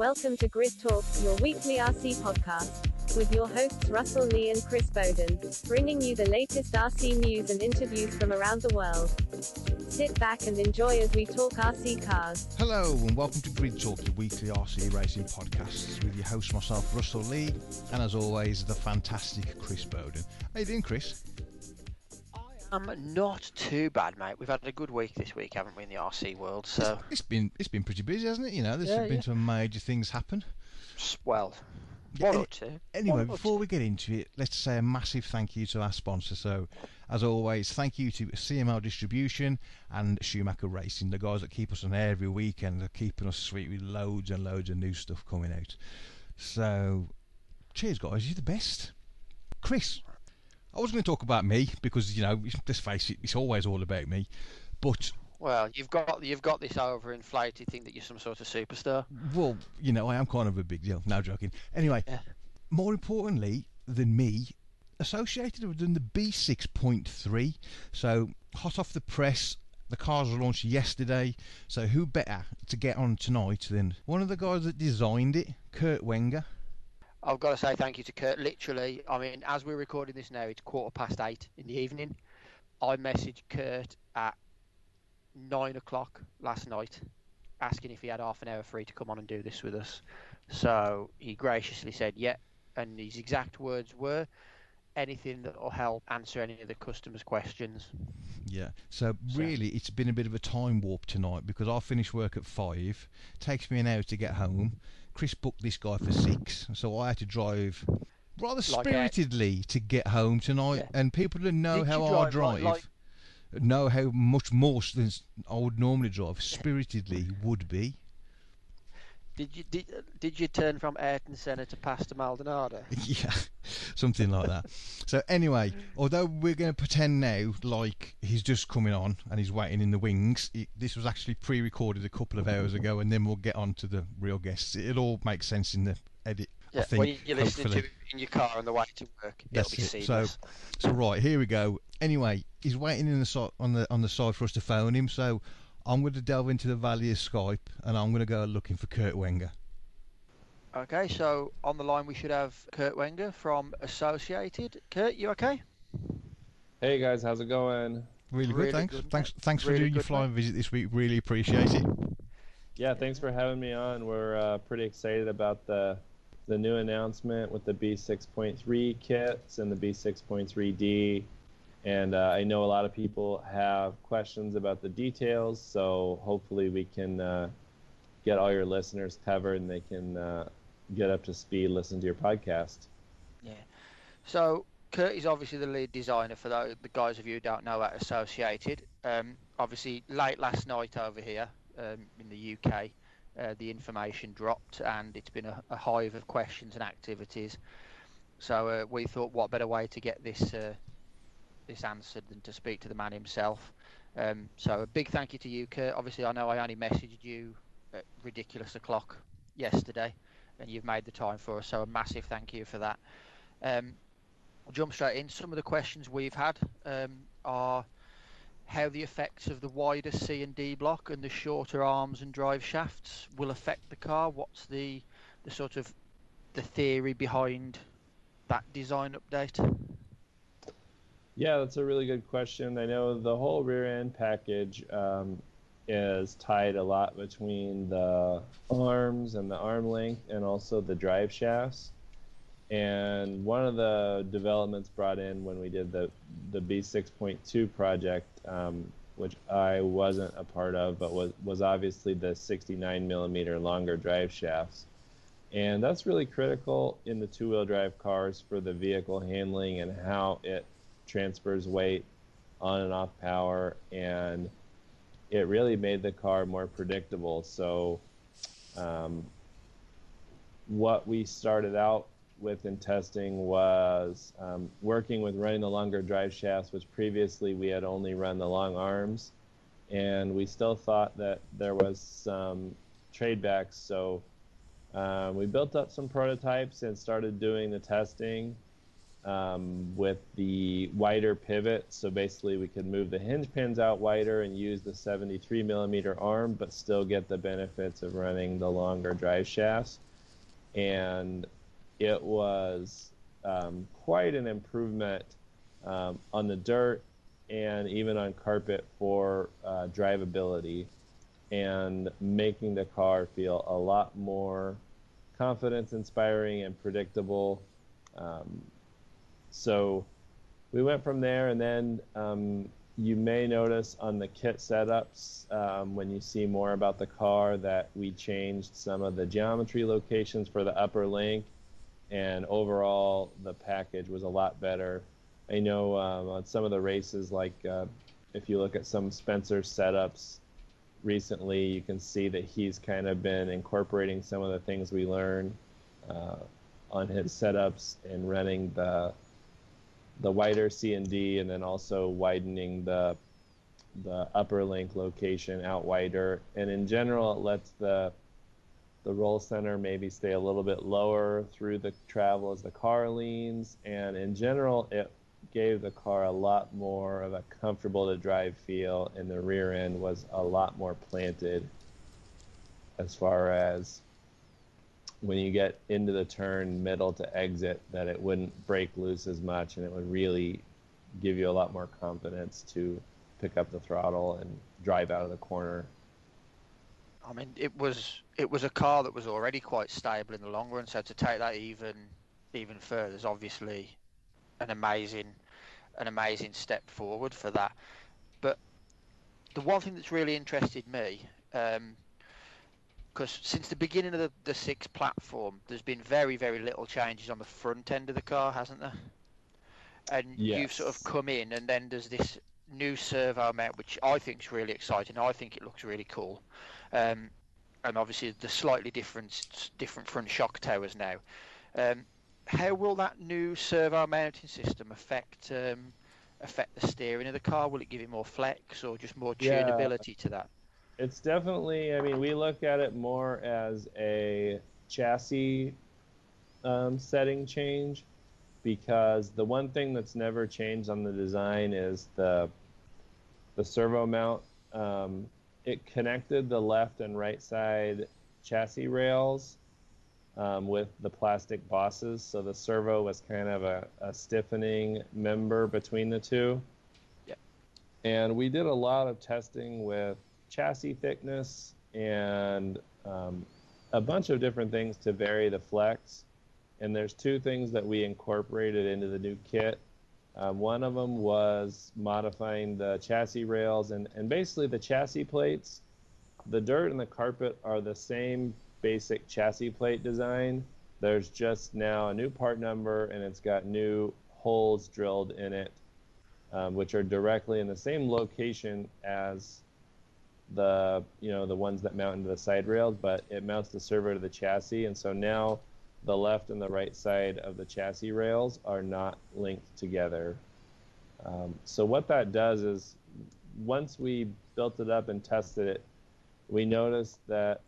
Welcome to Grid Talk, your weekly RC podcast, with your hosts Russell Lee and Chris Bowden, bringing you the latest RC news and interviews from around the world. Sit back and enjoy as we talk RC cars. Hello and welcome to Grid Talk, your weekly RC racing podcast, with your host myself, Russell Lee, and as always, the fantastic Chris Bowden. How you doing, Chris? Um, not too bad, mate. We've had a good week this week, haven't we, in the RC world? So It's been it's been pretty busy, hasn't it? You know, there's Yeah, been yeah. some major things happen. well, Yeah, one any- or two. Anyway, One before two. we get into it, let's say a massive thank you to our sponsor. So, as always, thank you to CML Distribution and Schumacher Racing, the guys that keep us on air every weekend. are keeping us sweet with loads and loads of new stuff coming out. So, cheers, guys, you're the best. Chris, I was going to talk about me because, you know, let's face it, it's always all about me. But Well, you've got you've got this overinflated thing that you're some sort of superstar. Well, you know, I am kind of a big deal. No joking. Anyway, Yeah. more importantly than me, Associated have done the B6.3. So, hot off the press, the cars were launched yesterday. So, who better to get on tonight than one of the guys that designed it, Kurt Wenger? I've got to say thank you to Kurt. Literally, I mean, as we're recording this now, it's quarter past eight in the evening. I messaged Kurt at nine o'clock last night, asking if he had half an hour free to come on and do this with us. So he graciously said, "Yeah," and his exact words were, "Anything that will help answer any of the customers' questions." Yeah. So, So- really, it's been a bit of a time warp tonight because I finish work at five. Takes me an hour to get home. Chris booked this guy for six, so I had to drive rather Like a- spiritedly to get home tonight. Yeah. And people that know Did how I drive drive like- know how much more than I would normally drive. Spiritedly would be. Did you did, did you turn from Ayrton Senna to Pastor Maldonado? yeah, something like that. So anyway, although we're going to pretend now like he's just coming on and he's waiting in the wings, it, this was actually pre-recorded a couple of hours ago, and then we'll get on to the real guests. It'll all make sense in the edit. Yeah, I think, when you're listening hopefully. to it in your car on the way to work, That's it'll be it. So, seamless. so right here we go. Anyway, he's waiting in the si- on the on the side for us to phone him. So I'm going to delve into the valley of Skype, and I'm going to go looking for Kurt Wenger. Okay, so on the line we should have Kurt Wenger from Associated. Kurt, you okay? Hey guys, how's it going? Really, Really good. Thanks. good, thanks. mate. Thanks for doing your good, flying visit this week. Really appreciate it. Yeah, thanks for having me on. We're uh, pretty excited about the the new announcement with the B6.3 kits and the B6.3D. And uh, I know a lot of people have questions about the details, so hopefully we can uh, get all your listeners covered and they can uh, get up to speed, listen to your podcast. Yeah. So Kurt is obviously the lead designer for those, the guys of you who don't know at Associated. Um, obviously, late last night over here um, in the UK, uh, the information dropped and it's been a, a hive of questions and activities. So uh, we thought, what better way to get this uh, this answered than to speak to the man himself. Um, so a big thank you to you, Kurt. Obviously, I know I only messaged you at ridiculous o'clock yesterday, and you've made the time for us. So a massive thank you for that. Um, I'll jump straight in. Some of the questions we've had um, are how the effects of the wider C and D block and the shorter arms and drive shafts will affect the car. What's the the sort of the theory behind that design update? Yeah, that's a really good question. I know the whole rear end package um, is tied a lot between the arms and the arm length and also the drive shafts. And one of the developments brought in when we did the, the B6.2 project, um, which I wasn't a part of, but was, was obviously the 69 millimeter longer drive shafts. And that's really critical in the two wheel drive cars for the vehicle handling and how it transfers weight on and off power and it really made the car more predictable. So um, what we started out with in testing was um, working with running the longer drive shafts which previously we had only run the long arms and we still thought that there was some trade backs. So um, we built up some prototypes and started doing the testing um, with the wider pivot. So basically, we could move the hinge pins out wider and use the 73 millimeter arm, but still get the benefits of running the longer drive shafts. And it was um, quite an improvement um, on the dirt and even on carpet for uh, drivability and making the car feel a lot more confidence inspiring and predictable. Um, so we went from there, and then um, you may notice on the kit setups um, when you see more about the car that we changed some of the geometry locations for the upper link, and overall the package was a lot better. I know um, on some of the races, like uh, if you look at some Spencer setups recently, you can see that he's kind of been incorporating some of the things we learned uh, on his setups and running the the wider C and D, and then also widening the the upper link location out wider. And in general, it lets the the roll center maybe stay a little bit lower through the travel as the car leans. And in general, it gave the car a lot more of a comfortable to drive feel, and the rear end was a lot more planted as far as when you get into the turn middle to exit that it wouldn't break loose as much and it would really give you a lot more confidence to pick up the throttle and drive out of the corner. I mean, it was it was a car that was already quite stable in the long run, so to take that even even further is obviously an amazing an amazing step forward for that. But the one thing that's really interested me, um, because since the beginning of the, the six platform, there's been very, very little changes on the front end of the car, hasn't there? And yes. you've sort of come in, and then there's this new servo mount, which I think is really exciting. I think it looks really cool. Um, and obviously, the slightly different different front shock towers now. Um, how will that new servo mounting system affect um, affect the steering of the car? Will it give it more flex or just more tunability yeah. to that? It's definitely. I mean, we look at it more as a chassis um, setting change because the one thing that's never changed on the design is the the servo mount. Um, it connected the left and right side chassis rails um, with the plastic bosses, so the servo was kind of a, a stiffening member between the two. Yeah. And we did a lot of testing with chassis thickness and um, a bunch of different things to vary the flex. And there's two things that we incorporated into the new kit. Um, one of them was modifying the chassis rails and, and basically the chassis plates. The dirt and the carpet are the same basic chassis plate design. There's just now a new part number and it's got new holes drilled in it, um, which are directly in the same location as the you know the ones that mount into the side rails, but it mounts the servo to the chassis, and so now the left and the right side of the chassis rails are not linked together. Um, so what that does is once we built it up and tested it, we noticed that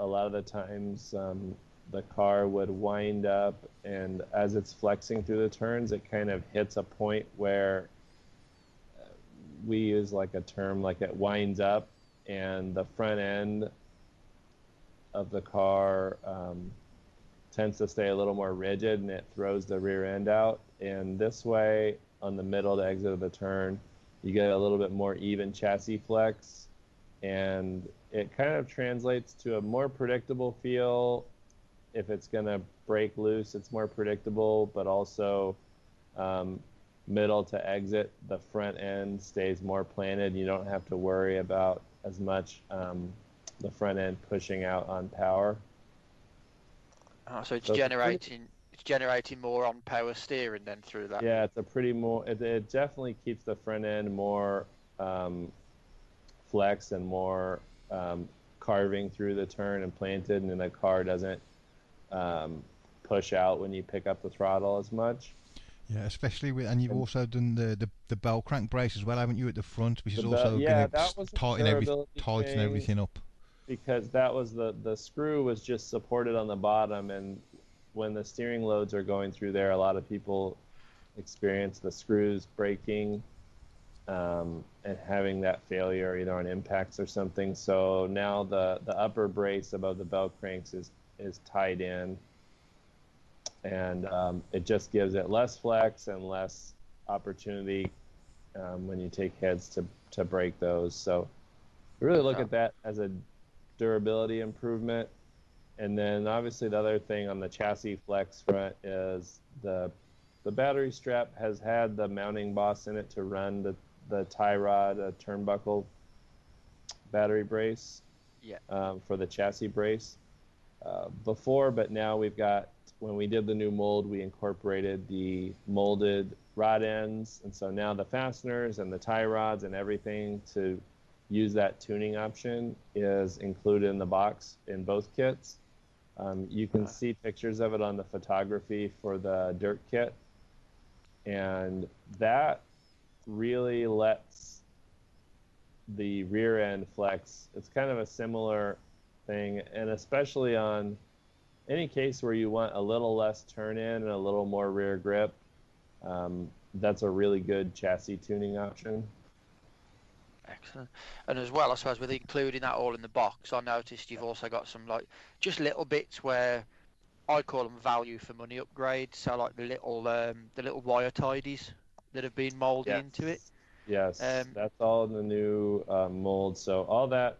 a lot of the times um, the car would wind up, and as it's flexing through the turns, it kind of hits a point where we use like a term like it winds up, and the front end of the car um, tends to stay a little more rigid, and it throws the rear end out. And this way, on the middle to exit of the turn, you get a little bit more even chassis flex, and it kind of translates to a more predictable feel. If it's going to break loose, it's more predictable, but also um, middle to exit, the front end stays more planted. You don't have to worry about as much um, the front end pushing out on power. Oh, so it's so generating it's, generating more on power steering then through that. Yeah, it's a pretty more. It, it definitely keeps the front end more um, flex and more um, carving through the turn and planted, and then the car doesn't um, push out when you pick up the throttle as much. Yeah, especially with, and you've and also done the, the, the bell crank brace as well, haven't you, at the front, which is the, also yeah, going to tighten, every, tighten everything up. Because that was the the screw was just supported on the bottom, and when the steering loads are going through there, a lot of people experience the screws breaking um, and having that failure either on impacts or something. So now the, the upper brace above the bell cranks is, is tied in and um, it just gives it less flex and less opportunity um, when you take heads to, to break those. So really look Yeah. at that as a durability improvement. And then obviously the other thing on the chassis flex front is the the battery strap has had the mounting boss in it to run the the tie rod uh, turnbuckle battery brace Yeah. um, for the chassis brace uh, before, but now we've got when we did the new mold, we incorporated the molded rod ends, and so now the fasteners and the tie rods and everything to use that tuning option is included in the box in both kits. Um, you can see pictures of it on the photography for the dirt kit, and that really lets the rear end flex. It's kind of a similar thing, and especially on any case where you want a little less turn in and a little more rear grip, um, that's a really good chassis tuning option. Excellent. And as well, I suppose with including that all in the box, I noticed you've also got some like just little bits where I call them value for money upgrades. So like the little um, the little wire tidies that have been molded into it. Yes, Um, that's all in the new uh, mold. So all that,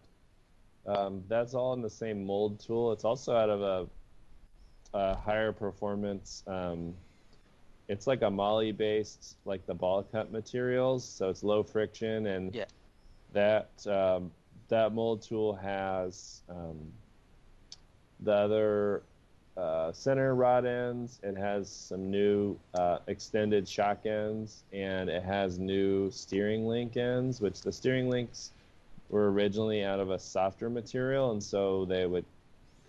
um, that's all in the same mold tool. It's also out of a, a higher performance. Um, it's like a moly based, like the ball cut materials. So it's low friction, and Yeah. that um, that mold tool has um, the other uh, center rod ends. It has some new uh, extended shock ends, and it has new steering link ends, which the steering links were originally out of a softer material, and so they would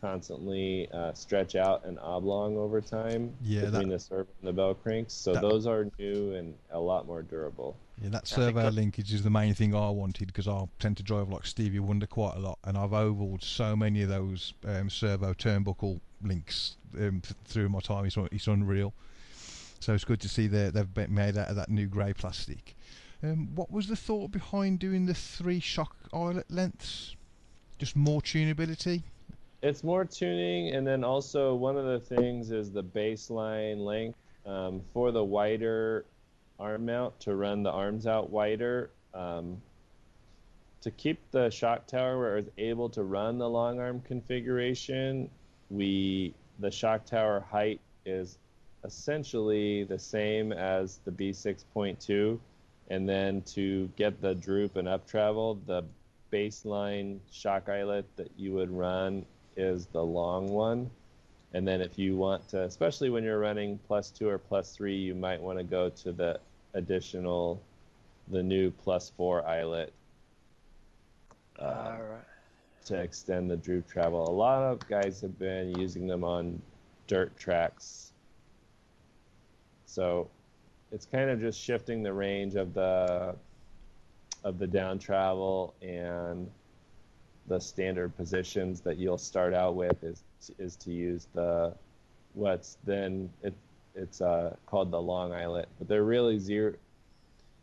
constantly uh, stretch out and oblong over time Yeah, that- between the servo and the bell cranks. So that- those are new and a lot more durable. Yeah, that servo that- linkage is the main thing I wanted because I tend to drive like Stevie Wonder quite a lot, and I've overhauled so many of those um, servo turnbuckle links um, th- through my time. It's, it's unreal. So it's good to see that they've been made out of that new grey plastic. Um, what was the thought behind doing the three shock eyelet lengths? Just more tunability. It's more tuning, and then also one of the things is the baseline length um, for the wider arm mount to run the arms out wider. Um, to keep the shock tower where it's able to run the long arm configuration, we the shock tower height is essentially the same as the B6.2, and then to get the droop and up travel, the baseline shock eyelet that you would run is the long one. And then if you want to, especially when you're running plus two or plus three, you might want to go to the additional, the new plus four eyelet uh, to extend the droop travel. A lot of guys have been using them on dirt tracks. So it's kind of just shifting the range of the of the down travel and the standard positions that you'll start out with is is to use the what's then it it's uh, called the long eyelet, but they're really zero.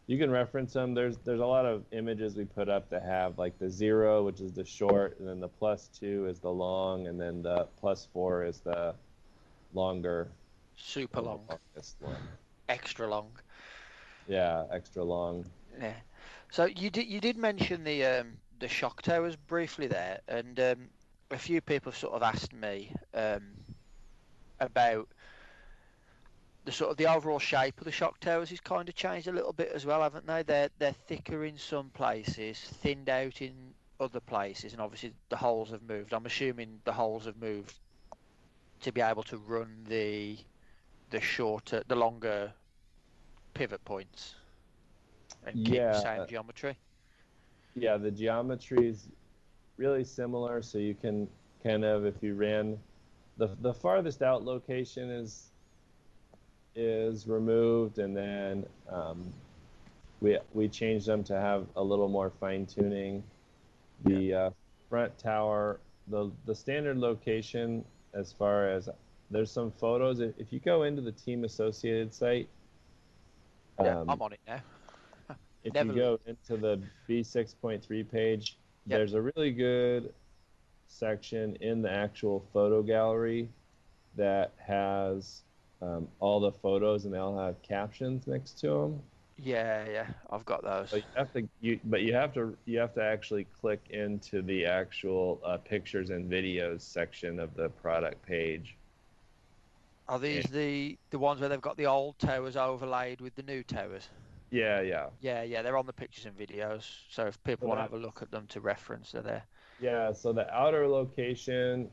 You can reference them. There's there's a lot of images we put up that have like the zero, which is the short, and then the plus two is the long, and then the plus four is the longer. Super long, longest one. Extra long. Yeah, extra long. Yeah. So you did you did mention the um, the shock towers briefly there, and um, a few people sort of asked me um, about the sort of the overall shape of the shock towers has kind of changed a little bit as well, haven't they? They're they're thicker in some places, thinned out in other places, and obviously the holes have moved. I'm assuming the holes have moved to be able to run the the shorter, the longer pivot points and keep Yeah. the same geometry. Yeah, the geometry is really similar, so you can kind of if you ran the the farthest out location is is removed, and then um, we we changed them to have a little more fine tuning. The uh, front tower, the the standard location as far as there's some photos. If, you go into the Team Associated site, Yeah, um, I'm on it now. if Never you go into the B6.3 page, Yep. there's a really good section in the actual photo gallery that has um, all the photos and they all have captions next to them. Yeah, yeah, I've got those. But you have to, you, but you have to, you have to actually click into the actual uh, pictures and videos section of the product page. Are these the the ones where they've got the old towers overlaid with the new towers? Yeah, yeah. Yeah, yeah, they're on the pictures and videos. So if people So want to have a look at them to reference, they're there. Yeah, so the outer location,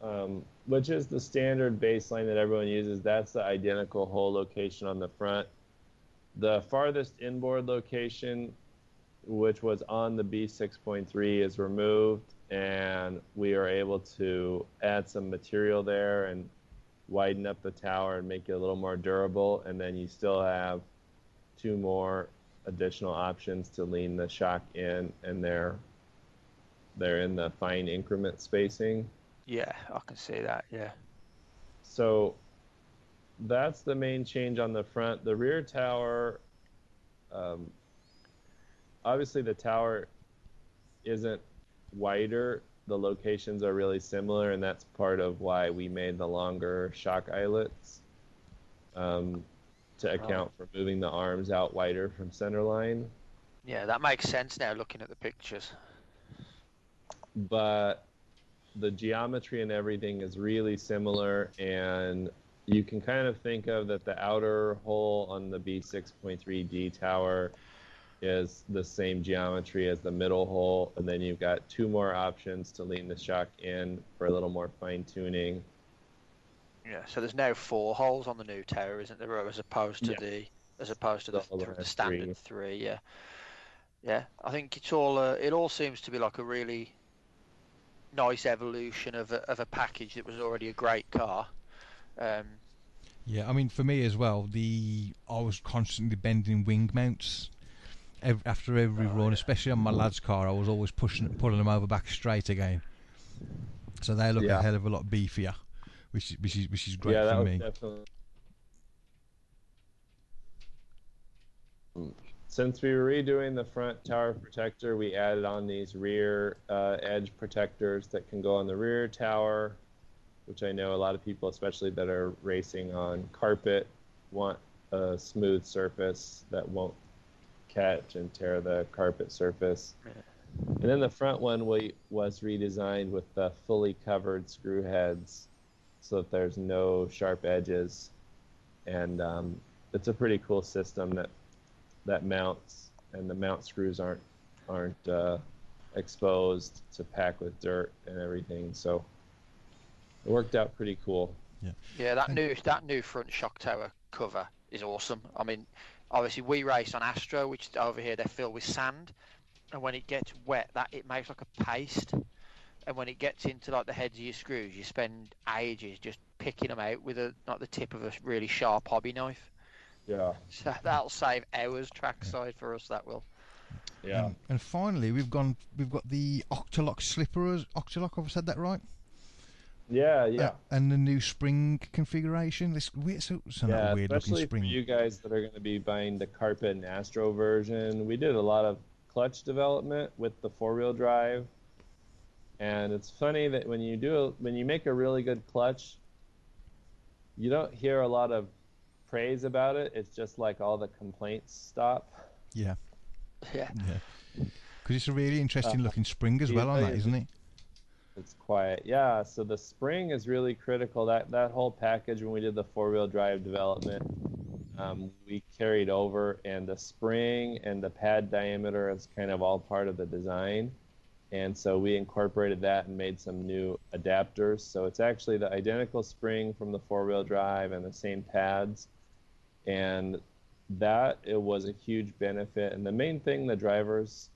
um, which is the standard baseline that everyone uses, that's the identical hole location on the front. The farthest inboard location, which was on the B6.3, is removed, and we are able to add some material there and widen up the tower and make it a little more durable. And then you still have two more additional options to lean the shock in, and they're they're in the fine increment spacing. Yeah, I can see that. Yeah. So that's the main change on the front. The rear tower, um, obviously, the tower isn't wider. The locations are really similar, and that's part of why we made the longer shock eyelets um, to account for moving the arms out wider from center line. Yeah, that makes sense now looking at the pictures. but the geometry and everything is really similar and you can kind of think of that the outer hole on the B6.3D tower is the same geometry as the middle hole and then you've got two more options to lean the shock in for a little more fine tuning. Yeah. So there's now four holes on the new tower, isn't there, as opposed to Yeah. the as opposed to the, The the has standard three. Yeah. Yeah, I think it's all. Uh, it all seems to be like a really nice evolution of a, of a package that was already a great car. Um, Yeah, I mean for me as well, the I was constantly bending wing mounts ev after every Oh, run, yeah. especially on my lad's car. I was always pushing, pulling them over back straight again. So they look a hell of a lot beefier, which is which is which is great yeah, for me. definitely. Since we were redoing the front tower protector, we added on these rear uh, edge protectors that can go on the rear tower, which I know a lot of people, especially that are racing on carpet, want a smooth surface that won't catch and tear the carpet surface. And then the front one we, was redesigned with the fully covered screw heads so that there's no sharp edges. And um, it's a pretty cool system that that mounts, and the mount screws aren't aren't uh, exposed to pack with dirt and everything. So it worked out pretty cool. yeah, that new that new front shock tower cover is awesome. I mean, obviously we race on Astro, which over here they're filled with sand, and when it gets wet, that it makes like a paste. And when it gets into like the heads of your screws, you spend ages just picking them out with a like the tip of a really sharp hobby knife. Yeah, So that'll save hours trackside for us. That will. yeah. And, and finally, we've gone. We've got the Octalock slippers. Octalock, have I said that right? Yeah, yeah. Uh, and the new spring configuration. This weird, so, so not yeah, weird looking especially spring. for you guys that are going to be buying the Carpet and Astro version. We did a lot of clutch development with the four-wheel drive, and it's funny that when you do a, when you make a really good clutch, you don't hear a lot of praise about it. It's just like all the complaints stop. Yeah, Yeah. yeah. Because it's a really interesting Uh, looking spring as well on know, that, you- isn't it? It's quiet. Yeah, so the spring is really critical. That that whole package when we did the four-wheel drive development, um, we carried over, and the spring and the pad diameter is kind of all part of the design, and so we incorporated that and made some new adapters. So it's actually the identical spring from the four-wheel drive and the same pads, and that it was a huge benefit. And the main thing the drivers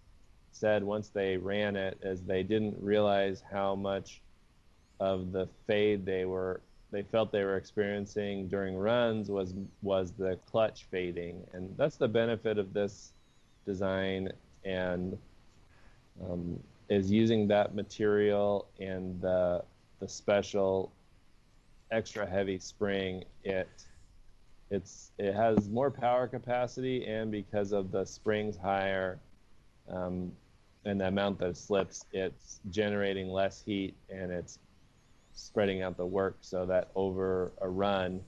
said once they ran it is they didn't realize how much of the fade they were they felt they were experiencing during runs was was the clutch fading. And that's the benefit of this design and um, is using that material and the the special extra heavy spring, it it's it has more power capacity, and because of the springs higher um, and the amount that it slips, it's generating less heat and it's spreading out the work so that over a run,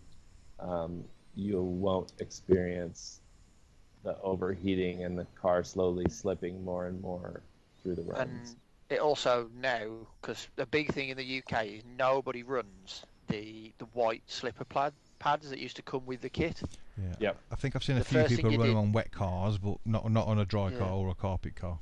um, you won't experience the overheating and the car slowly slipping more and more through the runs. And it also now, because the big thing in the UK is nobody runs the the white slipper pad, pads that used to come with the kit. Yeah. Yep. I think I've seen a The few people you run did- on wet cars, but not not on a dry Yeah. car or a carpet car.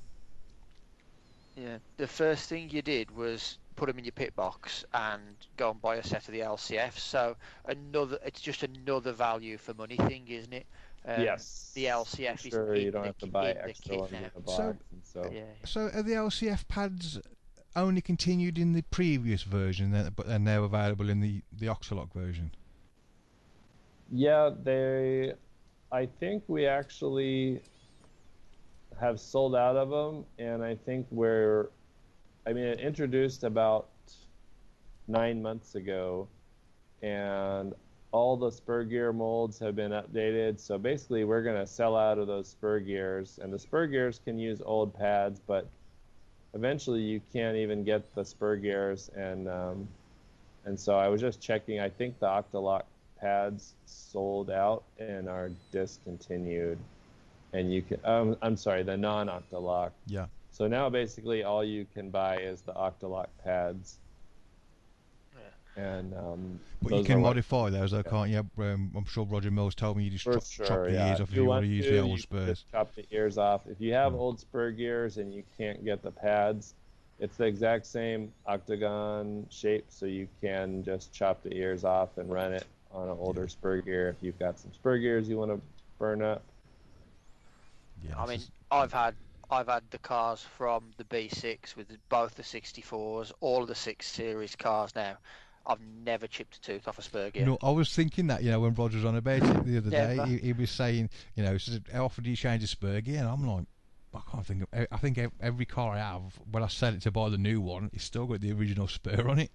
Yeah. The first thing you did was put them in your pit box and go and buy a set of the LCF. So another, it's just another value for money thing, isn't it? Um, yes. The LCF is Sure, in you don't the have to buy extra kit ones in the box, So- so Yeah. So are the LCF pads only continued in the previous version, then- but they're now available in the the Octalock version? Yeah, they. I think we actually have sold out of them, and I think we're. I mean, it introduced about nine months ago, and all the spur gear molds have been updated. So basically, we're going to sell out of those spur gears, and the spur gears can use old pads, but eventually you can't even get the spur gears, and um, and so I was just checking. I think the Octalock pads sold out and are discontinued. And you can, um, I'm sorry, the non Octalock. Yeah. So now basically all you can buy is the Octalock pads. And um, But you can are what- modify those, though, can't you? Um, I'm sure Roger Mills told me you just chop, sure, chop the yeah. ears off if you you want to want use to, the you old can spurs. just chop the ears off. If you have Mm. old spur gears and you can't get the pads, it's the exact same octagon shape, so you can just chop the ears off and run it on an older spur gear if you've got some spur gears you want to burn up. Yeah, I mean, is- I've had I've had the cars from the B6 with both the 64s, all of the six series cars now. I've never chipped a tooth off a spur gear. No, I was thinking that, you know, when Roger was on about it the other day, he, he was saying, you know, he how often do you change a spur gear? And I'm like, I can't think of, I think every car I have, when I sell it to buy the new one, it's still got the original spur on it.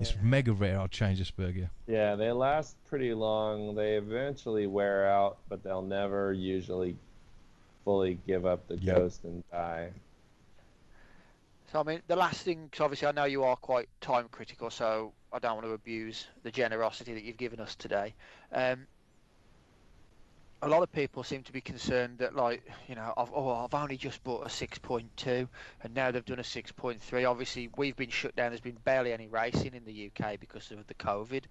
It's mega rare I'll change this spur gear. Yeah, they last pretty long. They eventually wear out, but they'll never usually fully give up the Yeah. ghost and die. So I mean, the last thing, 'cause obviously I know you are quite time critical, so I don't want to abuse the generosity that you've given us today. Um, a lot of people seem to be concerned that, like, you know, I've, oh, I've only just bought a 6.2, and now they've done a 6.3. Obviously, we've been shut down. There's been barely any racing in the UK because of the COVID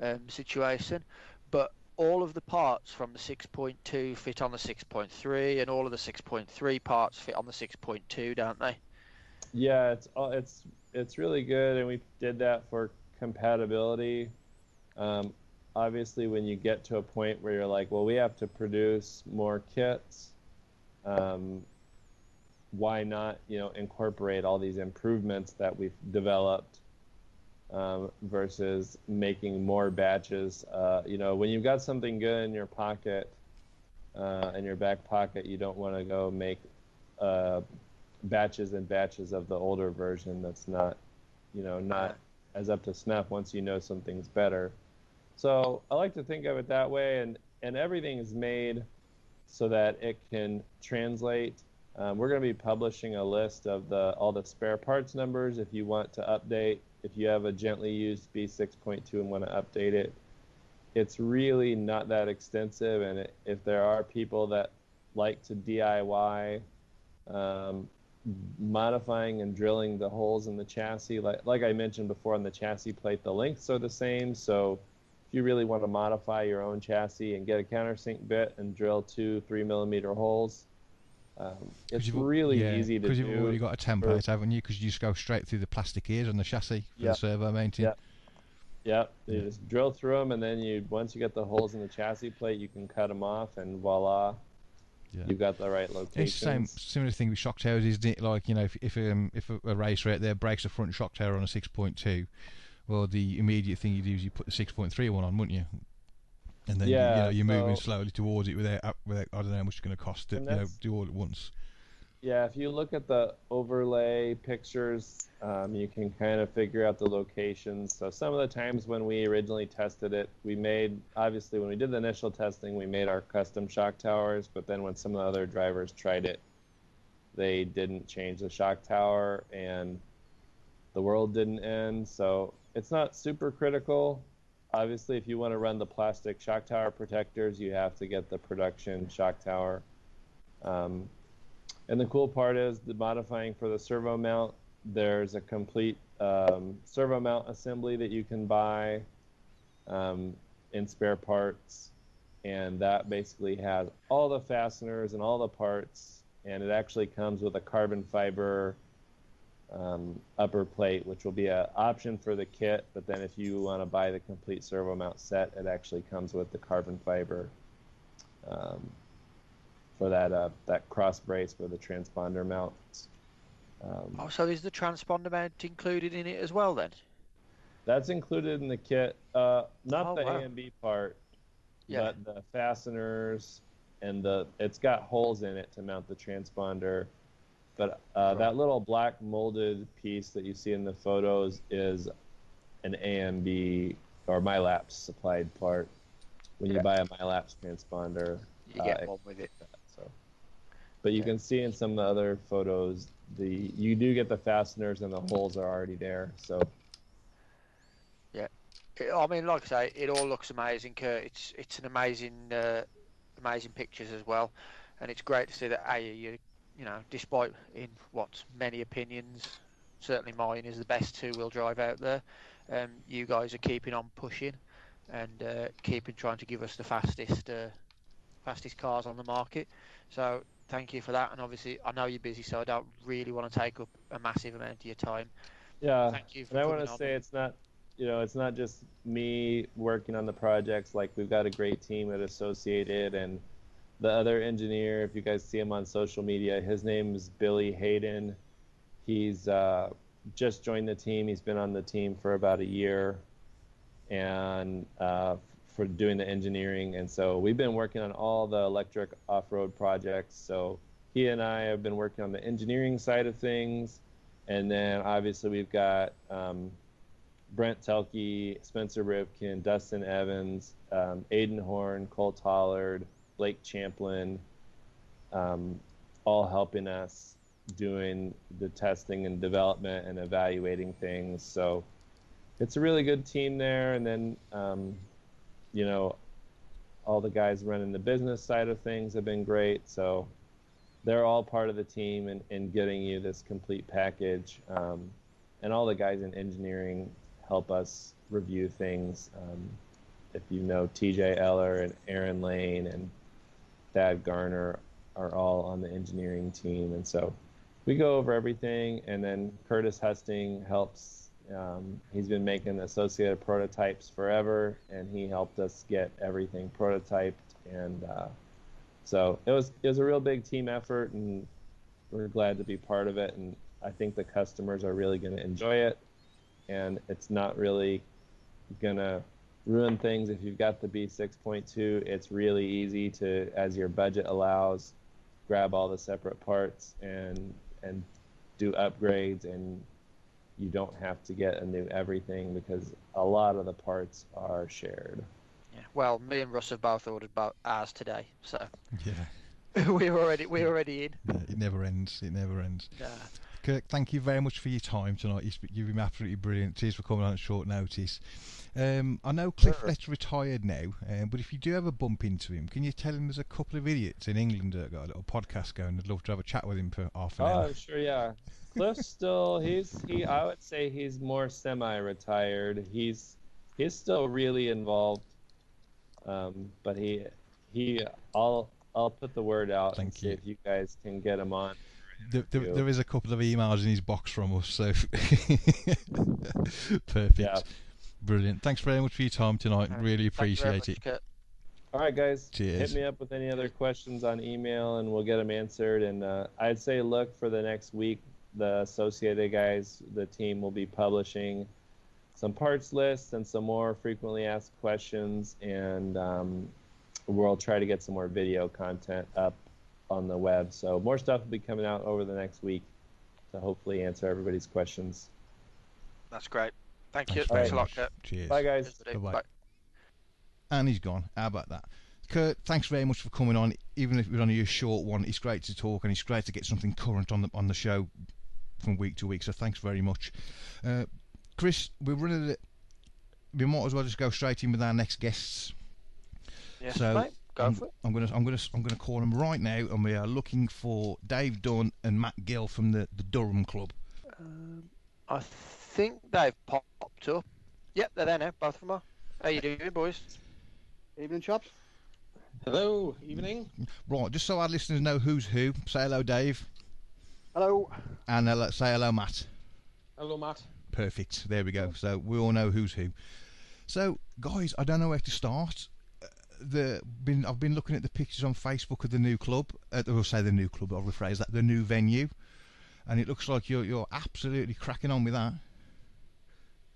um, situation, but all of the parts from the 6.2 fit on the 6.3, and all of the 6.3 parts fit on the 6.2, don't they? Yeah, it's it's it's really good, and we did that for compatibility. Um, obviously, when you get to a point where you're like, well, we have to produce more kits, um, why not, you know, incorporate all these improvements that we've developed um, versus making more batches? Uh, you know, when you've got something good in your pocket, uh, in your back pocket, you don't want to go make uh, batches and batches of the older version that's not, you know, not as up to snuff once you know something's better. So I like to think of it that way, and and everything is made so that it can translate. Um, we're going to be publishing a list of the all the spare parts numbers if you want to update. If you have a gently used B6.2 and want to update it, it's really not that extensive. And it, if there are people that like to DIY um, modifying and drilling the holes in the chassis. Like, like I mentioned before on the chassis plate, the lengths are the same. So you really want to modify your own chassis and get a countersink bit and drill two three millimeter holes, um, it's really yeah, easy to Because do. you've already got a template, haven't you? Because you just go straight through the plastic ears on the chassis for Yeah. the servo mounting. Yeah. Yep, you just drill through them, and then you once you get the holes in the chassis plate, you can cut them off, and voila, Yeah. you've got the right location. It's the same similar thing with shock towers, isn't it? Like you know, if if um, if a, a racer out there breaks a front shock tower on a six point two, well, the immediate thing you do is you put the six point three one on, wouldn't you? And then you, you know, you're moving so- slowly towards it without, without I don't know how much it's going to cost to you know do all at once. Yeah, if you look at the overlay pictures, um, you can kind of figure out the locations. So some of the times when we originally tested it, we made obviously when we did the initial testing, we made our custom shock towers. But then when some of the other drivers tried it, they didn't change the shock tower, and the world didn't end. So it's not super critical. Obviously, if you want to run the plastic shock tower protectors, you have to get the production shock tower. Um, and the cool part is the modifying for the servo mount. There's a complete um, servo mount assembly that you can buy um, in spare parts, and that basically has all the fasteners and all the parts, and it actually comes with a carbon fiber um, upper plate, which will be an option for the kit. But then if you want to buy the complete servo mount set, it actually comes with the carbon fiber um, for that uh, that cross brace for the transponder mounts. Um, Oh, so is the transponder mount included in it as well then? That's included in the kit. Uh, not Oh, the wow. AMB part, Yeah. but the fasteners and the it's got holes in it to mount the transponder. But uh, that little black molded piece that you see in the photos is an AMB or MyLaps supplied part. When you Yeah. buy a MyLaps transponder, You uh, get it- one with it. so. But you Yeah. can see in some of the other photos, the you do get the fasteners and the holes are already there. So It- I mean, like I say, it all looks amazing, Kurt. It's it's an amazing, uh, amazing pictures as well, and it's great to see that A, you, you know, despite in what many opinions, certainly mine is the best two-wheel drive out there. Um, you guys are keeping on pushing, and uh, keeping trying to give us the fastest, uh, fastest cars on the market. So thank you for that. And obviously, I know you're busy, so I don't really want to take up a massive amount of your time. yeah, Thank you for and I want to say it's not, you know, it's not just me working on the projects. Like we've got a great team at Associated, and the other engineer. If you guys see him on social media, his name is Billy Hayden. He's uh, just joined the team. He's been on the team for about a year, and uh, for doing the engineering. And so we've been working on all the electric off-road projects. So he and I have been working on the engineering side of things, and then obviously we've got um, Brent Thielke, Spencer Rivkin, Dustin Evans, um, Aiden Horn, Cole Tollard, Blake Champlin, um, all helping us doing the testing and development and evaluating things. So it's a really good team there. And then, um, you know, all the guys running the business side of things have been great. So they're all part of the team and in, in getting you this complete package. Um, and all the guys in engineering help us review things. Um, if you know TJ Eller and Aaron Lane and Thad Garner are all on the engineering team, and so we go over everything. And then Curtis Husting helps. Um, he's been making associated prototypes forever, and he helped us get everything prototyped. And uh, so it was it was a real big team effort, and we're glad to be part of it. And I think the customers are really going to enjoy it, and it's not really gonna ruin things if you've got the B6.2. It's really easy to, as your budget allows, grab all the separate parts and and do upgrades, and you don't have to get a new everything because a lot of the parts are shared. Yeah. Well, me and Russ have both ordered about ours today, so Yeah, we're already we're already in. yeah, it never ends. It never ends. Uh, Kirk, thank you very much for your time tonight. You've, you've been absolutely brilliant. Cheers for coming on at short notice. Um, I know Cliff Sure. Lett's retired now, um, but if you do ever bump into him, can you tell him there's a couple of idiots in England that got a little podcast going? I'd love to have a chat with him for half an hour. Oh, sure, yeah. Cliff's still he's he I would say he's more semi-retired. He's he's still really involved. Um, but he he I'll I'll put the word out and Thank see you. if you guys can get him on. There, there, there is a couple of emails in his box from us, so perfect, Yeah. Brilliant. Thanks very much for your time tonight. uh, really thank you very appreciate much, it. Kurt. All right, guys. Cheers. Hit me up with any other questions on email, and we'll get them answered. And uh, I'd say look for the next week. The Associated guys, the team will be publishing some parts lists and some more frequently asked questions, and um, we'll try to get some more video content up on the web. So more stuff will be coming out over the next week to hopefully answer everybody's questions. That's great. Thank you. Thanks Thanks very a lot, much. Kurt. Cheers. Bye, guys. Cheers. Bye-bye. Bye. and he's gone. How about that? Kurt, thanks very much for coming on. Even if it was only a short one, it's great to talk and it's great to get something current on the on the show from week to week. So thanks very much, uh, Chris. We're running it. We might as well just go straight in with our next guests. Yes, So, mate. Go I'm, for it. I'm gonna I'm gonna I'm gonna call them right now, and we are looking for Dave Dunn and Matt Gill from the the Durham Club. Um, I think they've popped up. Yep, they're there now. Both of them are. How you doing, boys? Evening, chaps. Hello, evening. Right, just so our listeners know who's who. Say hello, Dave, Hello. and hello, say hello, Matt. Hello, Matt. Perfect. There we go. So we all know who's who. So, guys, I don't know where to start. Uh, The been I've been looking at the pictures on Facebook of the new club. Uh, we'll say the new club. I'll rephrase that. The new venue, and it looks like you're you're absolutely cracking on with that.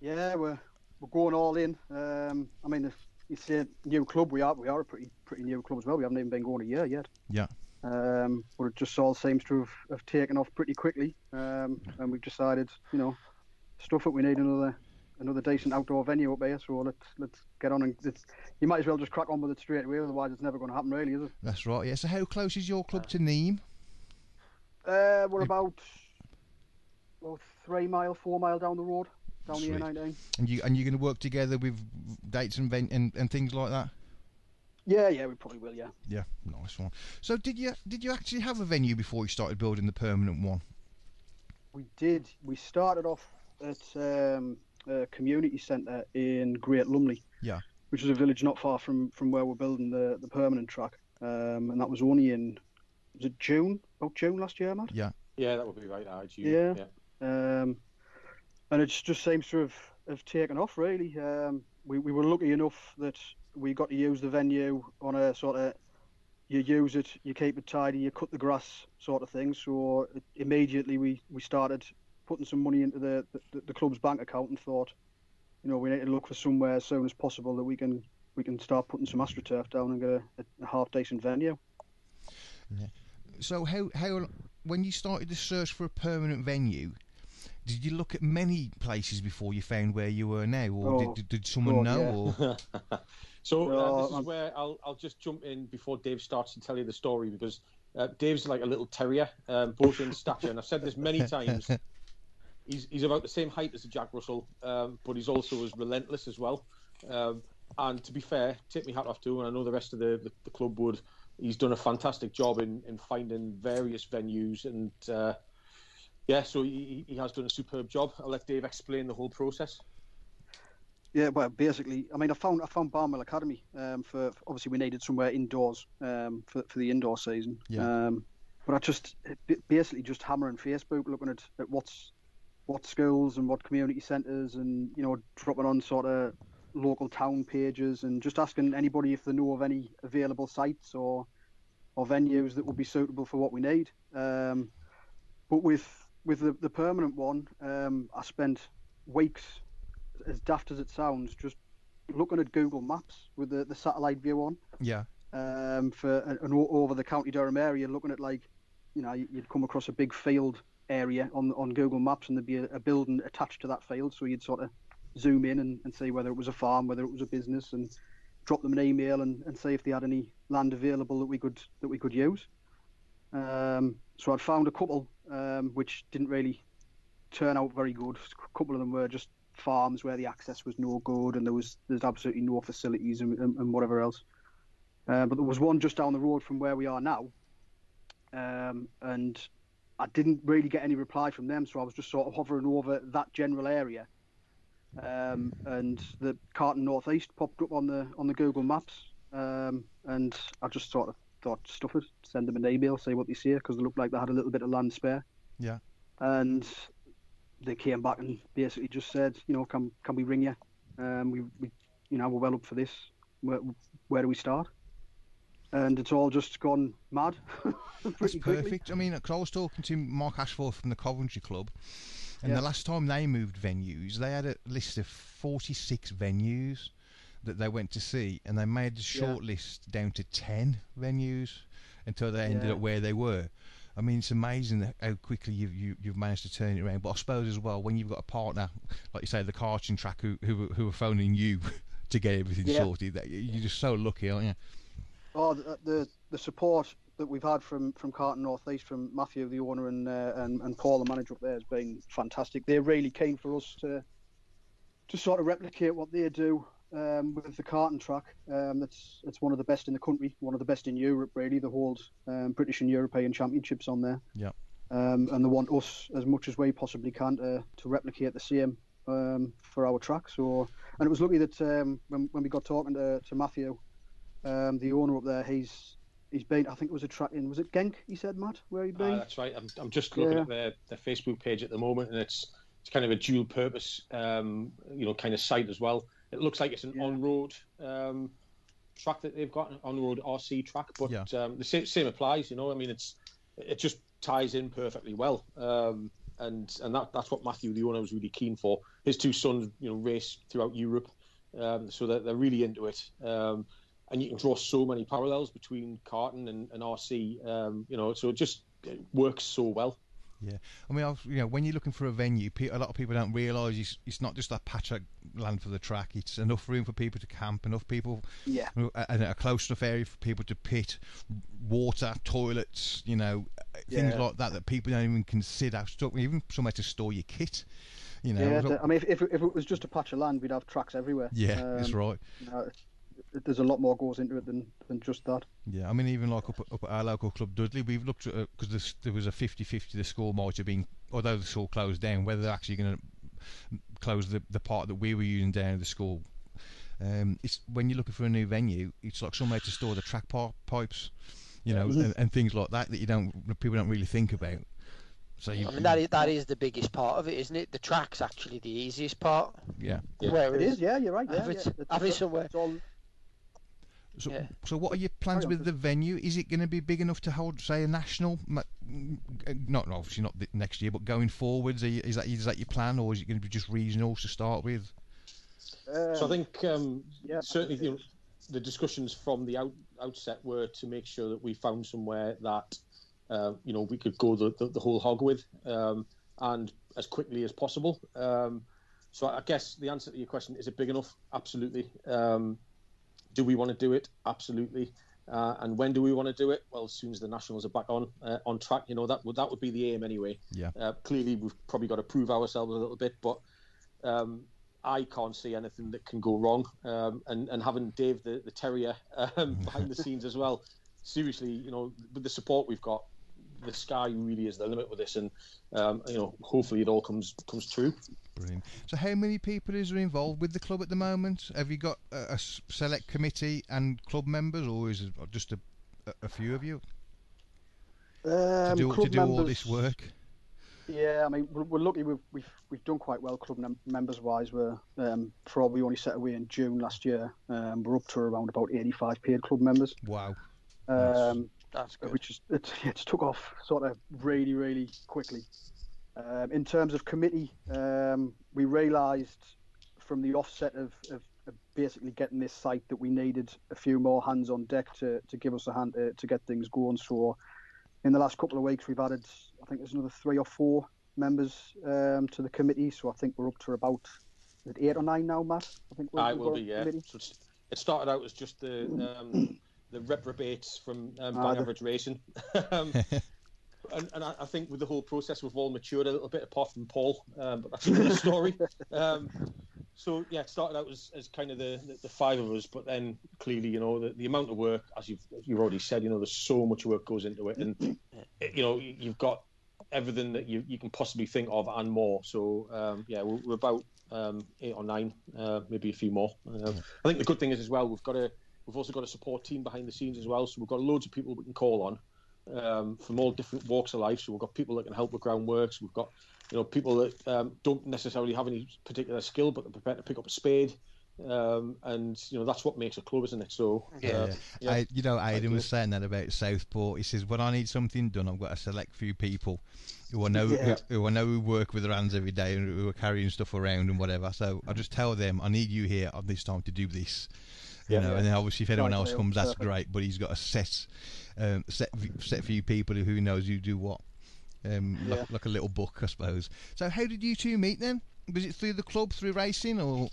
Yeah, we're we're going all in. Um, I mean, if you say new club, we are we are a pretty pretty new club as well. We haven't even been going a year yet. Yeah. Um, but it just all seems to have, have taken off pretty quickly. Um, and we've decided, you know, stuff it. We need another another decent outdoor venue up here. So let's let's get on and it's, you might as well just crack on with it straight away. Otherwise, it's never going to happen, really, is it? That's right. Yeah. So, how close is your club to Neem? Uh, we're about about three mile, four mile down the road, down Sweet. the A19. And you and you're going to work together with dates and, ven- and and things like that. Yeah, yeah, we probably will. Yeah. Yeah. Nice one. So, did you did you actually have a venue before you started building the permanent one? We did. We started off at um, a community centre in Great Lumley. Yeah. Which is a village not far from, from where we're building the, the permanent track. Um, and that was only in, was it June? About June last year, Matt? Yeah, Yeah, that would be right. I Yeah. yeah. Um, and it just seems to have, have taken off, really. Um, we, we were lucky enough that we got to use the venue on a sort of you use it, you keep it tidy, you cut the grass sort of thing. So immediately we, we started putting some money into the, the, the club's bank account and thought, you know, we need to look for somewhere as soon as possible that we can we can start putting some astroturf down and get a, a half decent venue. So how how when you started the search for a permanent venue, did you look at many places before you found where you were now, or Oh, did, did, did someone God, know? yeah. Or So uh, this is where I'll I'll just jump in before Dave starts to tell you the story because uh, Dave's like a little terrier, um, both in stature, and I've said this many times. He's he's about the same height as a Jack Russell, um, but he's also as relentless as well. Um, and to be fair, tip me hat off to him, and I know the rest of the, the, the club would. He's done a fantastic job in, in finding various venues, and uh, yeah, so he, he has done a superb job. I'll let Dave explain the whole process. Yeah, well, basically, I mean, I found I found Barnwell Academy. Um, for for- obviously we needed somewhere indoors um, for for the indoor season. Yeah. Um, but I just basically just hammering Facebook, looking at, at what's what schools and what community centres, and you know, dropping on sort of local town pages, and just asking anybody if they know of any available sites or or venues that would be suitable for what we need. Um, but with with the, the permanent one, um, I spent weeks as daft as it sounds, just looking at Google Maps with the, the satellite view on yeah, um, for an, an over the County Durham area, looking at like, you know, you- you'd come across a big field area on on Google Maps, and there'd be a, a building attached to that field, so you'd sort of zoom in and, and see whether it was a farm, whether it was a business, and drop them an email and, and see if they had any land available that we could that we could use. Um, so I'd found a couple um, which didn't really turn out very good. A couple of them were just farms where the access was no good and there was there's absolutely no facilities and, and, and whatever else. Uh, but there was one just down the road from where we are now, um, and I didn't really get any reply from them, so I was just sort of hovering over that general area. Um, and the Karting Northeast popped up on the on the Google Maps, um, and I just sort of thought, stuff it, send them an email, say what they say, because they looked like they had a little bit of land spare. Yeah. And they came back and basically just said, you know, can can we ring you? Um, we, we you know, we're well up for this. Where, where do we start? And it's all just gone mad. that's pretty quickly. perfect. I mean, 'cause I was talking to Mark Ashford from the Coventry Club, and Yeah. the last time they moved venues, they had a list of forty-six venues that they went to see, and they made the Yeah. down to ten venues. until they ended Yeah. up where they were. I mean, it's amazing how quickly you've you, you've managed to turn it around. But I suppose as well, when you've got a partner, like you say, the karting track, who who who are phoning you to get everything Yeah. sorted, that you- you're just so lucky, aren't you? Oh, the, the the support that we've had from from Karting North East, from Matthew, the owner, and uh, and and Paul, the manager up there, has been fantastic. They're really keen for us to to sort of replicate what they do um, with the karting track. Um, that's it's one of the best in the country, one of the best in Europe. Really, they hold um, British and European championships on there. Yeah. Um, and they want us as much as we possibly can to to replicate the same um, for our track. So, and it was lucky that um, when when we got talking to to Matthew, um, the owner up there, he's he's been. I think it was a track in. Was it Genk? He said, Matt, where he'd Ah, been. that's right. I'm, I'm just looking Yeah. at their, their Facebook page at the moment, and it's it's kind of a dual purpose, um, you know, kind of site as well. It looks like it's an Yeah. on-road um, track that they've got, an on-road RC track, but Yeah. um, the same, same applies. You know, I mean, it's it just ties in perfectly well, um, and and that that's what Matthew, the owner, was really keen for. His two sons, you know, race throughout Europe, um, so that they're really into it. Um, and you can draw so many parallels between karting and, and RC, um, you know, so it just it works so well. I mean, I've, you know, when you're looking for a venue, pe- a lot of people don't realise it's, it's not just a patch of land for the track. It's enough room for people to camp, enough people, Yeah. and a close enough area for people to pit, water, toilets, you know, things Yeah. like that that people don't even consider. Even somewhere to store your kit, you know. Yeah, I mean, if, if, if it was just a patch of land, we'd have tracks everywhere. yeah, that's Um, right. you know, there's a lot more goes into it than, than just that. Yeah, I mean, even like up, at- up at our local club, Dudley, we've looked at because there was a 50-50. The school might have been, although the school closed down, whether they're actually going to close the the part that we were using down at the school. Um, it's when you're looking for a new venue, it's like somewhere to store the track pi- pipes, you know, Mhm. and, and things like that that you don't people don't really think about. So you, I mean, that is, that is the biggest part of it, isn't it? The track's actually the easiest part. yeah. Yeah. Where It is, yeah, you're right. Yeah, Have it- yeah. It's- have it somewhere. It's all, So, Yeah. so what are your plans on, with the venue? Is it going to be big enough to hold, say, a national? ma- mm, Not obviously not the next year, but going forwards, are you, is that is that your plan, or is it going to be just regional to start with? So I um, think um, yeah, certainly think you know, the discussions from the out, outset were to make sure that we found somewhere that uh, you know we could go the, the, the whole hog with um, and as quickly as possible. Um, so I guess the answer to your question is it big enough? Absolutely. Um, do we want to do it? Absolutely. Uh, and when do we want to do it? Well, as soon as the nationals are back on uh, on track, you know that would that would be the aim anyway. Yeah. Uh, clearly, we've probably got to prove ourselves a little bit, but um, I can't see anything that can go wrong. Um, and and having Dave the, the terrier um, behind the scenes as well, seriously, you know, with the support we've got, the sky really is the limit with this, and um, you know, hopefully it all comes comes true. Brilliant. So, how many people is there involved with the club at the moment? Have you got a select committee and club members, or is it just a, a, a few of you to um, do, to club do all this work? Yeah, I mean, we're, we're lucky. We've, we've we've done quite well club num- members wise. We're um, probably only set away in June last year. Um, we're up to around about 85 paid club members, Wow. um, That's good. which is it's, it's took off sort of really really quickly. Um, in terms of committee, um, we realised from the offset of, of, of basically getting this site that we needed a few more hands on deck to, to give us a hand to, to get things going. So, in the last couple of weeks, we've added, I think there's another three or four members um, to the committee. So, I think we're up to about eight or nine now, Matt. I think we're, I will be, yeah. committee. So it started out as just the um, the reprobates from um, Ah, Bang Average Racing. um, and, and I, I think with the whole process, we've all matured a little bit, apart from Paul. Um, but that's another story. Um, so yeah, it started out as, as kind of the, the, the five of us, but then clearly, you know, the, the amount of work, as you've you've already said, you know, there's so much work goes into it, and you know, you've got everything that you, you can possibly think of and more. So um, yeah, we're, we're about um, eight or nine, uh, maybe a few more. Uh, I think the good thing is as well, we've got a we've also got a support team behind the scenes as well. So we've got loads of people we can call on um, from all different walks of life. So we've got people that can help with groundworks. We've got you know people that um, don't necessarily have any particular skill, but they're prepared to pick up a spade. Um, and you know that's what makes a club, isn't it? So Yeah. uh, yeah. I, you know, Aidan was saying that about Southport. He says, "When I need something done, I've got a select few people who I know Yeah. who, who I know who work with their hands every day and who are carrying stuff around and whatever. So I just tell them, I need you here at this time to do this. You Yeah. know, and then obviously if anyone else comes, that's great. But he's got a set um, set set few people who knows who do what. Um, Yeah. like, like a little book, I suppose. So, how did you two meet then? Was it through the club, through racing, or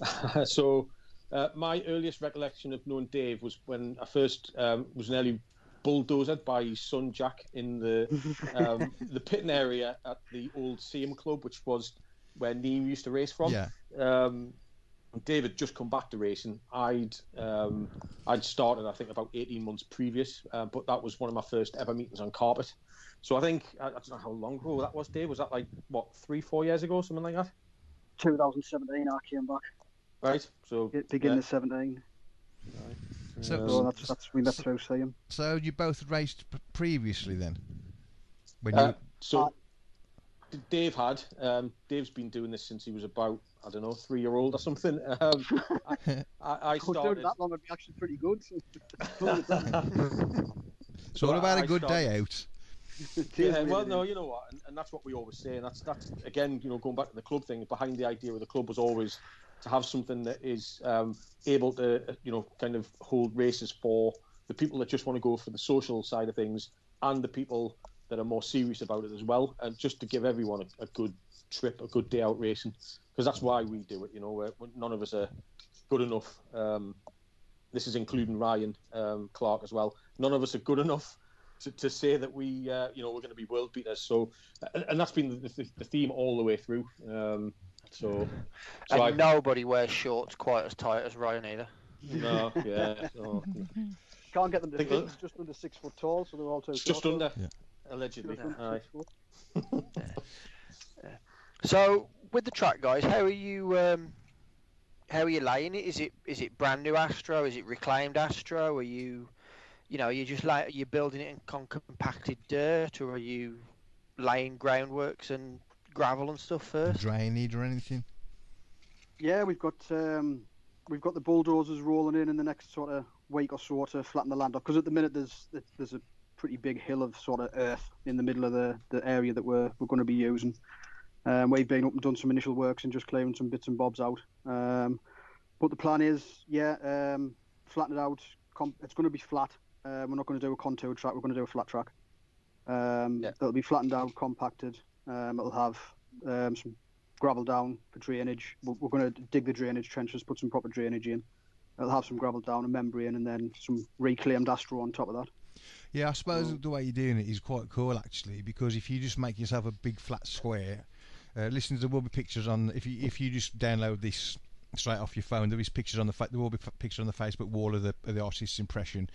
so, uh, my earliest recollection of knowing Dave was when I first um, was nearly bulldozed by his son Jack in the um, the pitting area at the old Seam Club, which was where Neem used to race from. yeah? Um, David just come back to racing. I'd um, I'd started I think about eighteen months previous, uh, but that was one of my first ever meetings on carpet. So I think I, I don't know how long ago that was. Dave was that like what three four years ago, something like that, 2017, I came back. right? So Beginning yeah. of 17. So, So that's that's we met through seeing. so you both raced previously then? When you Uh, so Dave had um, Dave's been doing this since he was about I don't know three year old or something. Um, I, I, I If I was doing started. that long, I'd be actually pretty good. so what about a I good day out? Yeah, well, no, you know what, and, and that's what we always say, and that's that's again, you know, going back to the club thing. Behind the idea of the club was always to have something that is um, able to, uh, you know, kind of hold races for the people that just want to go for the social side of things, and the people that are more serious about it as well, and just to give everyone a, a good trip, a good day out racing, because that's why we do it. You know, we're, we're- none of us are good enough. Um, this is including Ryan um, Clark as well. None of us are good enough to, to say that we, uh, you know, we're going to be world beaters. So, and, and that's been the, the, the theme all the way through. Um, so, so and I, nobody wears shorts quite as tight as Ryan either. no, yeah, so, Can't get them to fit. It's just under six foot tall, so they're all too it's just short. under, Yeah. Allegedly. Just under Aye. six foot. So with the track guys, how are you? Um, how are you laying it? Is it is it brand new Astro? Is it reclaimed Astro? Are you, you know, are you just like you're building it in compacted dirt, or are you laying groundworks and gravel and stuff first? Drainage or anything? Yeah, we've got um, we've got the bulldozers rolling in in the next sort of week or so to flatten the land off. Because at the minute there's there's a pretty big hill of sort of earth in the middle of the, the area that we're we're going to be using. Um, we've been up and done some initial works and just clearing some bits and bobs out. Um, but the plan is, yeah, um, flatten it out. It's going to be flat. Uh, we're not going to do a contour track. We're going to do a flat track. Um, Yeah. It'll be flattened out, compacted. Um, it'll have um, some gravel down for drainage. We're, we're going to dig the drainage trenches, put some proper drainage in. It'll have some gravel down, a membrane, and then some reclaimed astro on top of that. Yeah, I suppose Mm. the way you're doing it is quite cool actually, because if you just make yourself a big flat square, uh, listeners, there will be pictures on. If you if you just download this straight off your phone, there is pictures on the fa- there will be f- pictures on the Facebook wall of the of the artist's impression.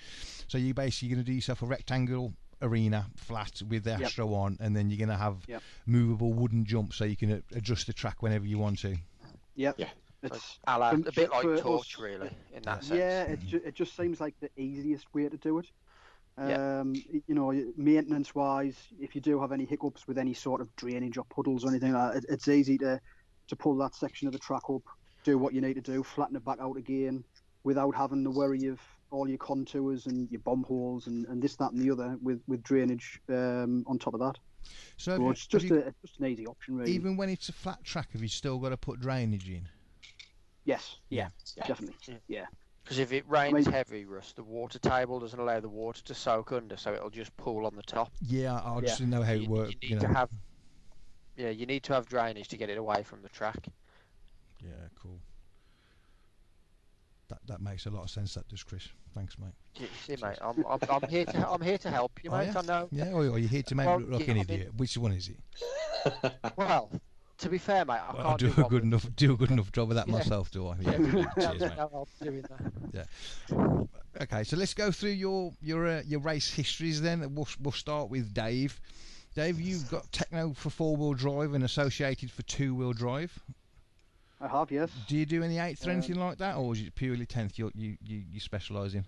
So you're basically going to do yourself a rectangle arena flat with the Yep. Astro on, and then you're going to have Yep. movable wooden jumps so you can uh, adjust the track whenever you want to. Yep. Yeah. It's, A la- a bit like for us- torch, really, in that sense. yeah, it, ju- it just seems like the easiest way to do it. Yeah. Um, y- You know, maintenance wise, if you do have any hiccups with any sort of drainage or puddles or anything like that, it, it's easy to, to pull that section of the track up, do what you need to do, flatten it back out again without having the worry of all your contours and your bomb holes and, and this, that, and the other with, with drainage um, on top of that. So So it's have just, you- a, it's just an easy option, really. even when it's a flat track, have you still got to put drainage in? Yes, yeah, Yeah. definitely. Yeah. Yeah. Because if it rains mean- heavy, Russ, the water table doesn't allow the water to soak under, so it'll just pool on the top. Yeah, I I just Yeah. didn't know how you, it worked. you You, need know. to have, yeah, you need to have drainage to get it away from the track. Yeah, cool. That that makes a lot of sense. That does, Chris. Thanks, mate. You see, mate, I'm, I'm, I'm here to I'm here to help you, Oh, mate. yeah? I know. Yeah, or, or you're here to make Well, me look like yeah, an I mean- idiot. Which one is it? Well, to be fair, mate, I Well, can't I do, a good enough do a good enough job of that Yeah. myself, do I? Yeah. Yeah, Cheers, mate. no, I'm doing that. Okay, so let's go through your your uh, your race histories then. We'll we'll start with Dave. Dave, you've got Techno for four wheel drive and Associated for two wheel drive. I have, yes. Do you do any eighth or Um, anything like that, or is it purely tenth you you you, you specialise in?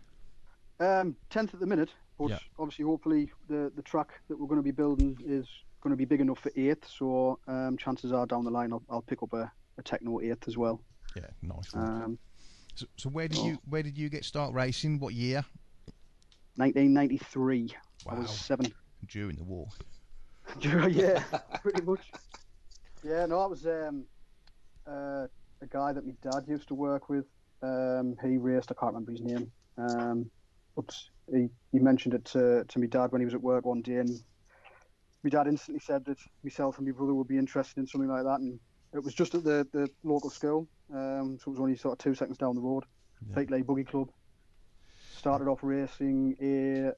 Um, tenth at the minute, but Yeah. obviously, hopefully, the the track that we're going to be building is going to be big enough for eighth. So um, chances are down the line, I'll, I'll pick up a, a Techno eighth as well. Yeah, nice. Um, so, so where did oh. you where did you get start racing? What year? 1993. I was seven. during the war. yeah, pretty much. Yeah, no, I was um, uh, a guy that my dad used to work with. Um, he raced. I can't remember his name. Um, but he, he mentioned it to, to my dad when he was at work one day, and my dad instantly said that myself and my brother would be interested in something like that, and it was just at the, the local school, um, so it was only sort of two seconds down the road. Yeah. Fake Lay Buggy Club. Started off racing a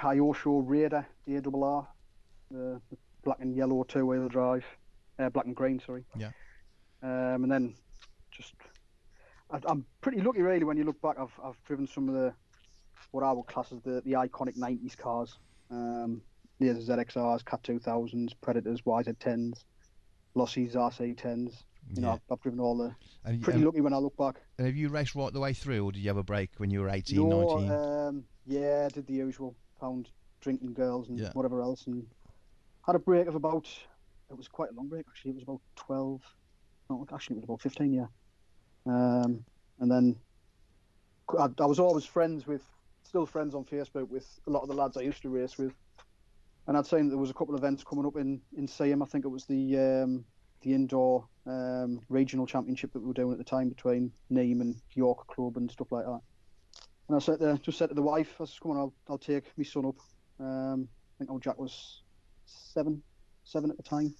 Kyosho Raider ARR, the, the black and yellow two wheel drive, uh, black and green, sorry. Yeah. Um, and then just, I, I'm pretty lucky really when you look back. I've I've driven some of the what I would class as the, the iconic 90s cars. Um, the ZXRs, Cat 2000s, Predators, YZ10s, Lossies, RC10s. You know, Yeah. I've, I've driven all the. And, Pretty lucky when I look back. and have you raced right the way through, or did you have a break when you were 18, no, 19? um, yeah, did the usual, found drinking girls and Yeah. whatever else, and had a break of about. It was quite a long break actually. It was about twelve. No, actually, it was about fifteen. Yeah. Um, and then I, I was always friends with, still friends on Facebook with a lot of the lads I used to race with, and I'd say there was a couple of events coming up in in Siam. I think it was the um, the indoor um, regional championship that we were doing at the time between Neem and York Club and stuff like that. And I said there, just said to the wife, I said, come on, I'll, I'll take my son up. Um, I think old Jack was seven, seven at the time.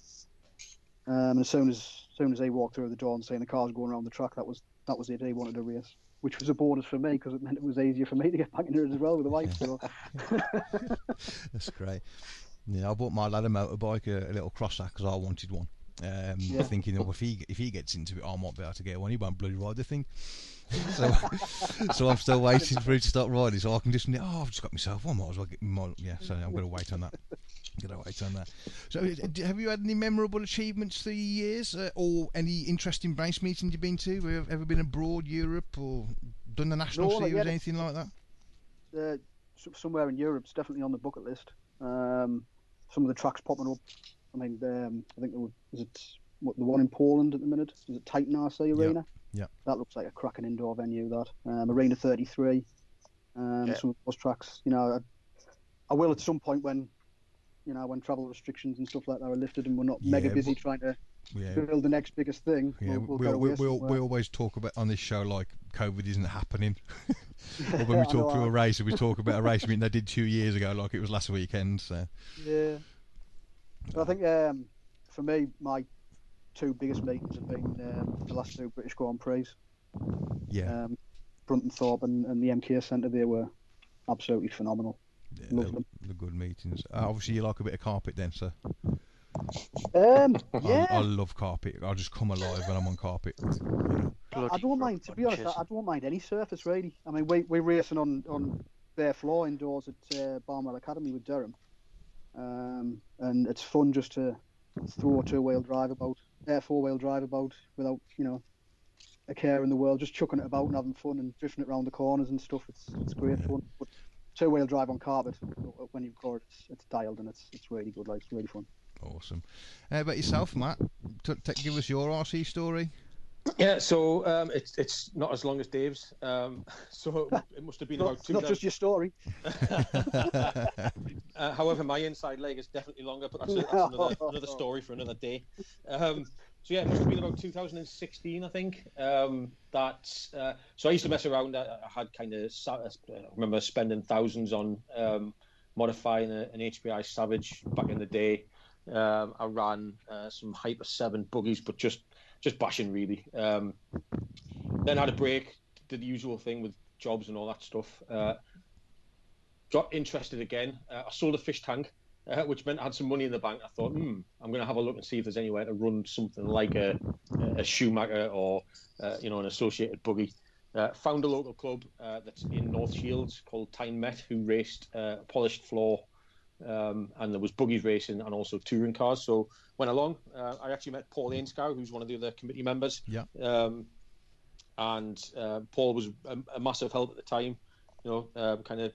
Um, and as soon as, as soon as they walked through the door and saying the car's going around the track, that was that was it. He wanted a race, which was a bonus for me because it meant it was easier for me to get back into it as well with the wife. So That's great. Yeah, I bought my lad a motorbike, a, a little crosser, because I wanted one. Um, Yeah. Thinking, oh, if he if he gets into it, I might be able to get one. He won't bloody ride the thing. so, so I'm still waiting for it to start riding, so I can just. Oh, I've just got myself one. Might as well get. My, yeah, so I'm going to wait on that. Going to wait on that. So, uh, have you had any memorable achievements through the years, uh, or any interesting race meetings you've been to? Have you ever been abroad, Europe, or done the national No, series, anything like that? uh, somewhere in Europe's definitely on the bucket list. Um, some of the tracks popping up. I mean, um, I think there was, is it what, the one in Poland at the minute? Is it Titan RC Arena? Yeah. That looks like a cracking indoor venue. That um, Arena 33. Um, Yeah. Some of those tracks, you know, I, I will at some point when, you know, when travel restrictions and stuff like that are lifted and we're not mega Yeah, busy but- trying to Yeah, build the next biggest thing. Yeah, we'll, we'll we, go we, away we, always talk about on this show like COVID isn't happening. or when we talk know, to a I- racer, we talk about a race meeting they did two years ago, like it was last weekend. So Yeah. But I think um, for me, my two biggest meetings have been um, the last two British Grand Prix. yeah, Um, Bruntingthorpe and, and the MK Centre, they were absolutely phenomenal. yeah, love the, them. the good meetings. Uh, obviously, you like a bit of carpet then, so Um, I, yeah, I love carpet. I just come alive when I'm on carpet. I, I don't mind. To be honest. I, I don't mind any surface really. I mean, we we're racing on on bare floor indoors at uh, Barnwell Academy with Durham, um, and it's fun just to throw a two wheel drive about, uh, four wheel drive about without you know a care in the world, just chucking it about and having fun and drifting it around the corners and stuff. It's it's great fun. But two wheel drive on carpet when you record, it's it's dialed and it's it's really good. Like it's really fun. Awesome. How about yourself, Matt? T- t- give us your RC story. Yeah, so um, it's it's not as long as Dave's. Um, so it must have been about two. not just your story. However, my inside leg is definitely longer, but that's, a, that's another, another story for another day. Um, so yeah, it must have been about 2016, I think. Um, that uh, so I used to mess around. I, I had kind of I remember spending thousands on um, modifying a, an HPI Savage back in the day. Um, I ran uh, some Hyper Seven buggies, but just just bashing really. Um, then had a break, did the usual thing with jobs and all that stuff. Uh, got interested again. Uh, I sold a fish tank, uh, which meant I had some money in the bank. I thought, hmm, I'm going to have a look and see if there's anywhere to run something like a, a Schumacher or uh, you know an associated buggy. Uh, found a local club uh, that's in North Shields called Tyne Met, who raced uh, polished floor, um, and there was buggies racing and also touring cars. So went along. Uh, I actually met Paul Ainscow, who's one of the other committee members. Yeah. Um, and uh, Paul was a, a massive help at the time. You know, um, kind of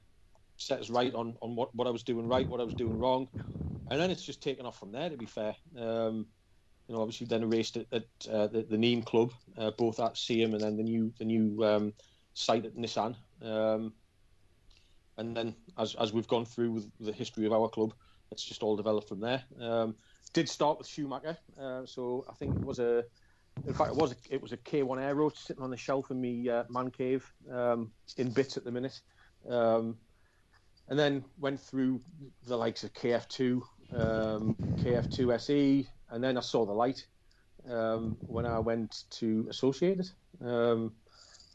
set us right on, on what, what I was doing right, what I was doing wrong, and then it's just taken off from there. To be fair, um, you know, obviously then raced at, at uh, the, the Neem Club, uh, both at Seam and then the new the new um, site at Nissan. Um, and then as as we've gone through with the history of our club, it's just all developed from there. Um, did start with Schumacher, uh, so I think it was a in fact, it was a, it was a K1 Aero sitting on the shelf in me uh, man cave um, in bits at the minute. Um, and then went through the likes of KF2, um, KF2 SE, and then I saw the light um, when I went to Associated, um,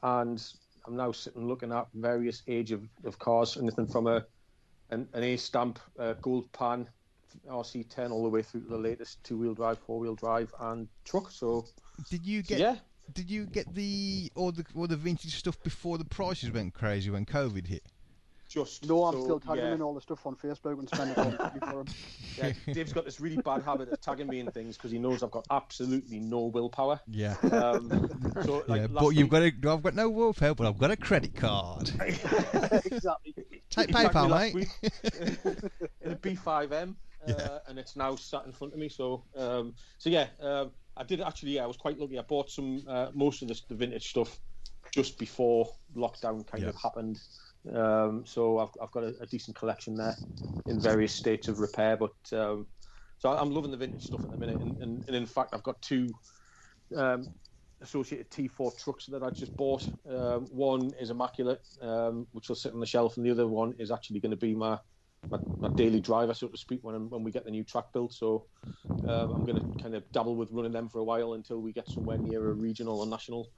and I'm now sitting looking at various age of, of cars, anything from a an, an A stamp uh, gold pan RC10 all the way through to the latest two wheel drive, four wheel drive, and truck. So Did you so get yeah, did you get the all the all the vintage stuff before the prices went crazy when COVID hit? Just No, I'm so, still tagging yeah. in all the stuff on Facebook and spending all the money for him. Yeah, Dave's got this really bad habit of tagging me in things because he knows I've got absolutely no willpower. Yeah. Um, so like yeah, last but you've week- got a, I've got no willpower, but I've got a credit card. exactly. Take he tagged me PayPal, last mate. week in a B5M, uh, Yeah. and it's now sat in front of me. So, um, so yeah, um, I did actually. Yeah, I was quite lucky. I bought some uh, most of the, the vintage stuff just before lockdown kind Yeah. of happened. Um, so I've, I've got a, a decent collection there in various states of repair. But um, so I'm loving the vintage stuff at the minute, and, and, and in fact, I've got two. Um, associated T4 trucks that I just bought. Um, one is immaculate, um, which will sit on the shelf, and the other one is actually going to be my, my my daily driver, so to speak, when when we get the new track built. So um, I'm going to kind of dabble with running them for a while until we get somewhere near a regional or national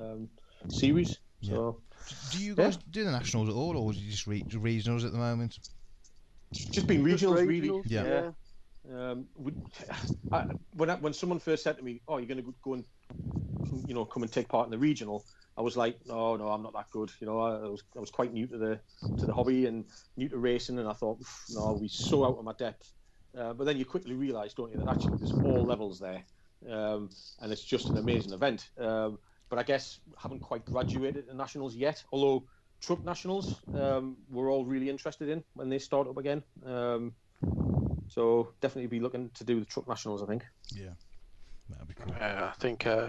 um, series. So Do you guys do the nationals at all, or is it just re- regionals at the moment? just been Just regionals, really. regionals, Yeah. Um, would, I, when I, when someone first said to me, "Oh, you're going to go and you know come and take part in the regional," I was like, "No, no, I'm not that good." You know, I, I was I was quite new to the to the hobby and new to racing, and I thought, "Oof, "No, I'll be so out of my depth." Uh, but then you quickly realise, don't you, that actually there's all levels there, um, and it's just an amazing event. Um, but I guess haven't quite graduated to nationals yet. Although truck nationals, um, we're all really interested in when they start up again. Um, so definitely be looking to do the truck nationals. I think. Yeah, that'd be cool. Uh, I think uh,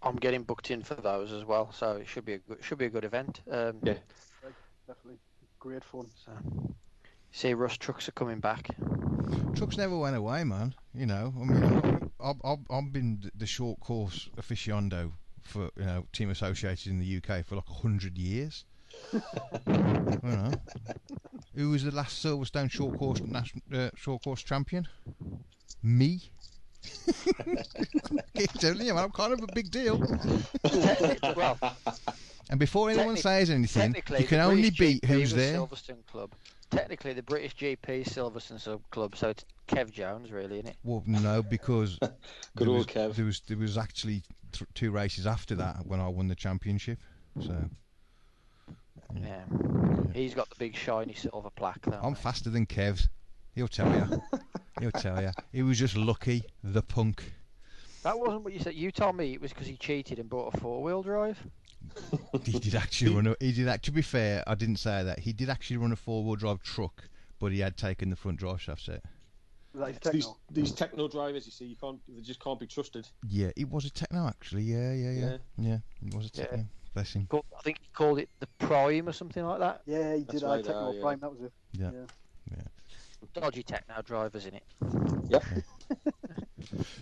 I'm getting booked in for those as well, so it should be a good, should be a good event. Um, Yeah. Definitely. Great fun. so, see, Rust trucks are coming back. Trucks never went away, man. You know, I mean, I've, I've, I've been the short course aficionado for you know team associated in the UK for like a hundred years. you know, who was the last Silverstone short course national uh, short course champion? Me. Keep telling you, man, I'm kind of a big deal. well, And before anyone Technic- says anything, you can only British beat GP who's there. Silverstone Club. Technically, the British GP Silverstone Sub Club, so it's Kev Jones, really, isn't it? Well, no, because Good there old was, Kev. There was there was actually th- two races after that when I won the championship. So mm. Yeah. He's got the big shiny silver plaque, though. I'm mate. faster than Kev. He'll tell you. He'll tell you. He was just lucky, the punk. That wasn't what you said. You told me it was because he cheated and bought a four-wheel drive. He did actually run. A, he did. act- To be fair, I didn't say that. He did actually run a four-wheel drive truck, but he had taken the front drive shaft set. That is These techno. these techno drivers, you see, you can't they just can't be trusted. Yeah, it was a techno actually. Yeah, yeah, yeah, yeah. It was a Yeah. techno. Bless him. I think he called it the Prime or something like that. Yeah, he That's did. I right, techno uh, yeah. prime. That was it. Yeah. Dodgy techno drivers in it. Yep.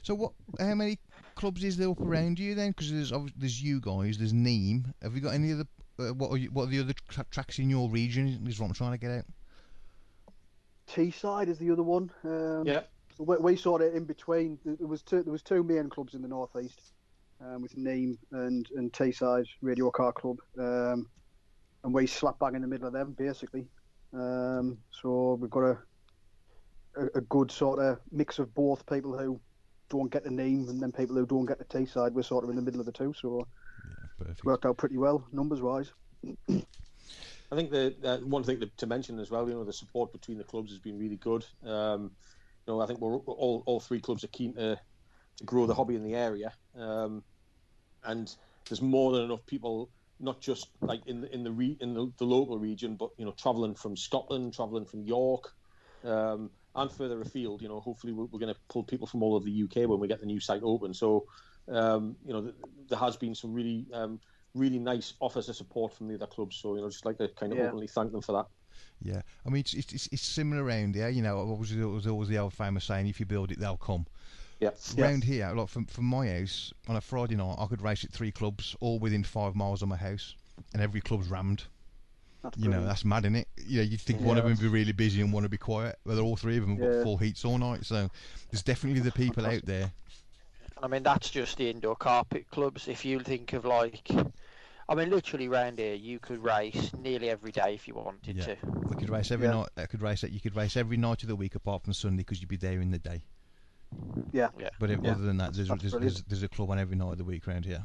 So what? How many clubs is there up around you then? Because there's obvi- there's you guys. There's Neem. Have you got any other? Uh, what are you, what are the other tra- tracks in your region? Is what I'm trying to get at. Teesside is the other one. Um, Yeah. So we, we sort of in between. There there was two. There was two main clubs in the northeast, um, with Neem and and Teesside Radio Car Club, um, and we slap bang in the middle of them basically. Um, so we've got a, a a good sort of mix of both people who don't get the name, and then people who don't get the Teesside. We're sort of in the middle of the two, so Perfect. it's worked out pretty well numbers wise. I think the uh, one thing to, to mention as well, you know, the support between the clubs has been really good. Um, you know, I think we're all all three clubs are keen to to grow the hobby in the area, um, and there's more than enough people, not just like in the in the re, in the, the local region, but you know, traveling from Scotland, traveling from York, um, and further afield. You know, hopefully we're, we're going to pull people from all over the UK when we get the new site open. So, um, you know, th- there has been some really um, really nice offers of support from the other clubs. So, you know, just like to kind of Yeah. openly thank them for that. Yeah, I mean it's it's, it's, it's similar around here. You know, obviously there was always the old famous saying, "If you build it, they'll come." Yeah. Around here, like from from my house on a Friday night, I could race at three clubs, all within five miles of my house, and every club's rammed. That's You know, that's mad, isn't it? Yeah, you'd think one of them would be really busy and one would be quiet. Well, they're all three of them have got Yeah. full heats all night. So there's definitely the people out there. I mean, that's just the indoor carpet clubs. If you think of like, I mean, literally round here, you could race nearly every day if you wanted Yeah. to. We could race every Yeah. night. I could race. You could race every night of the week apart from Sunday because you'd be there in the day. Yeah. Yeah. But if, Yeah. other than that, there's, there's, there's, there's a club on every night of the week around here.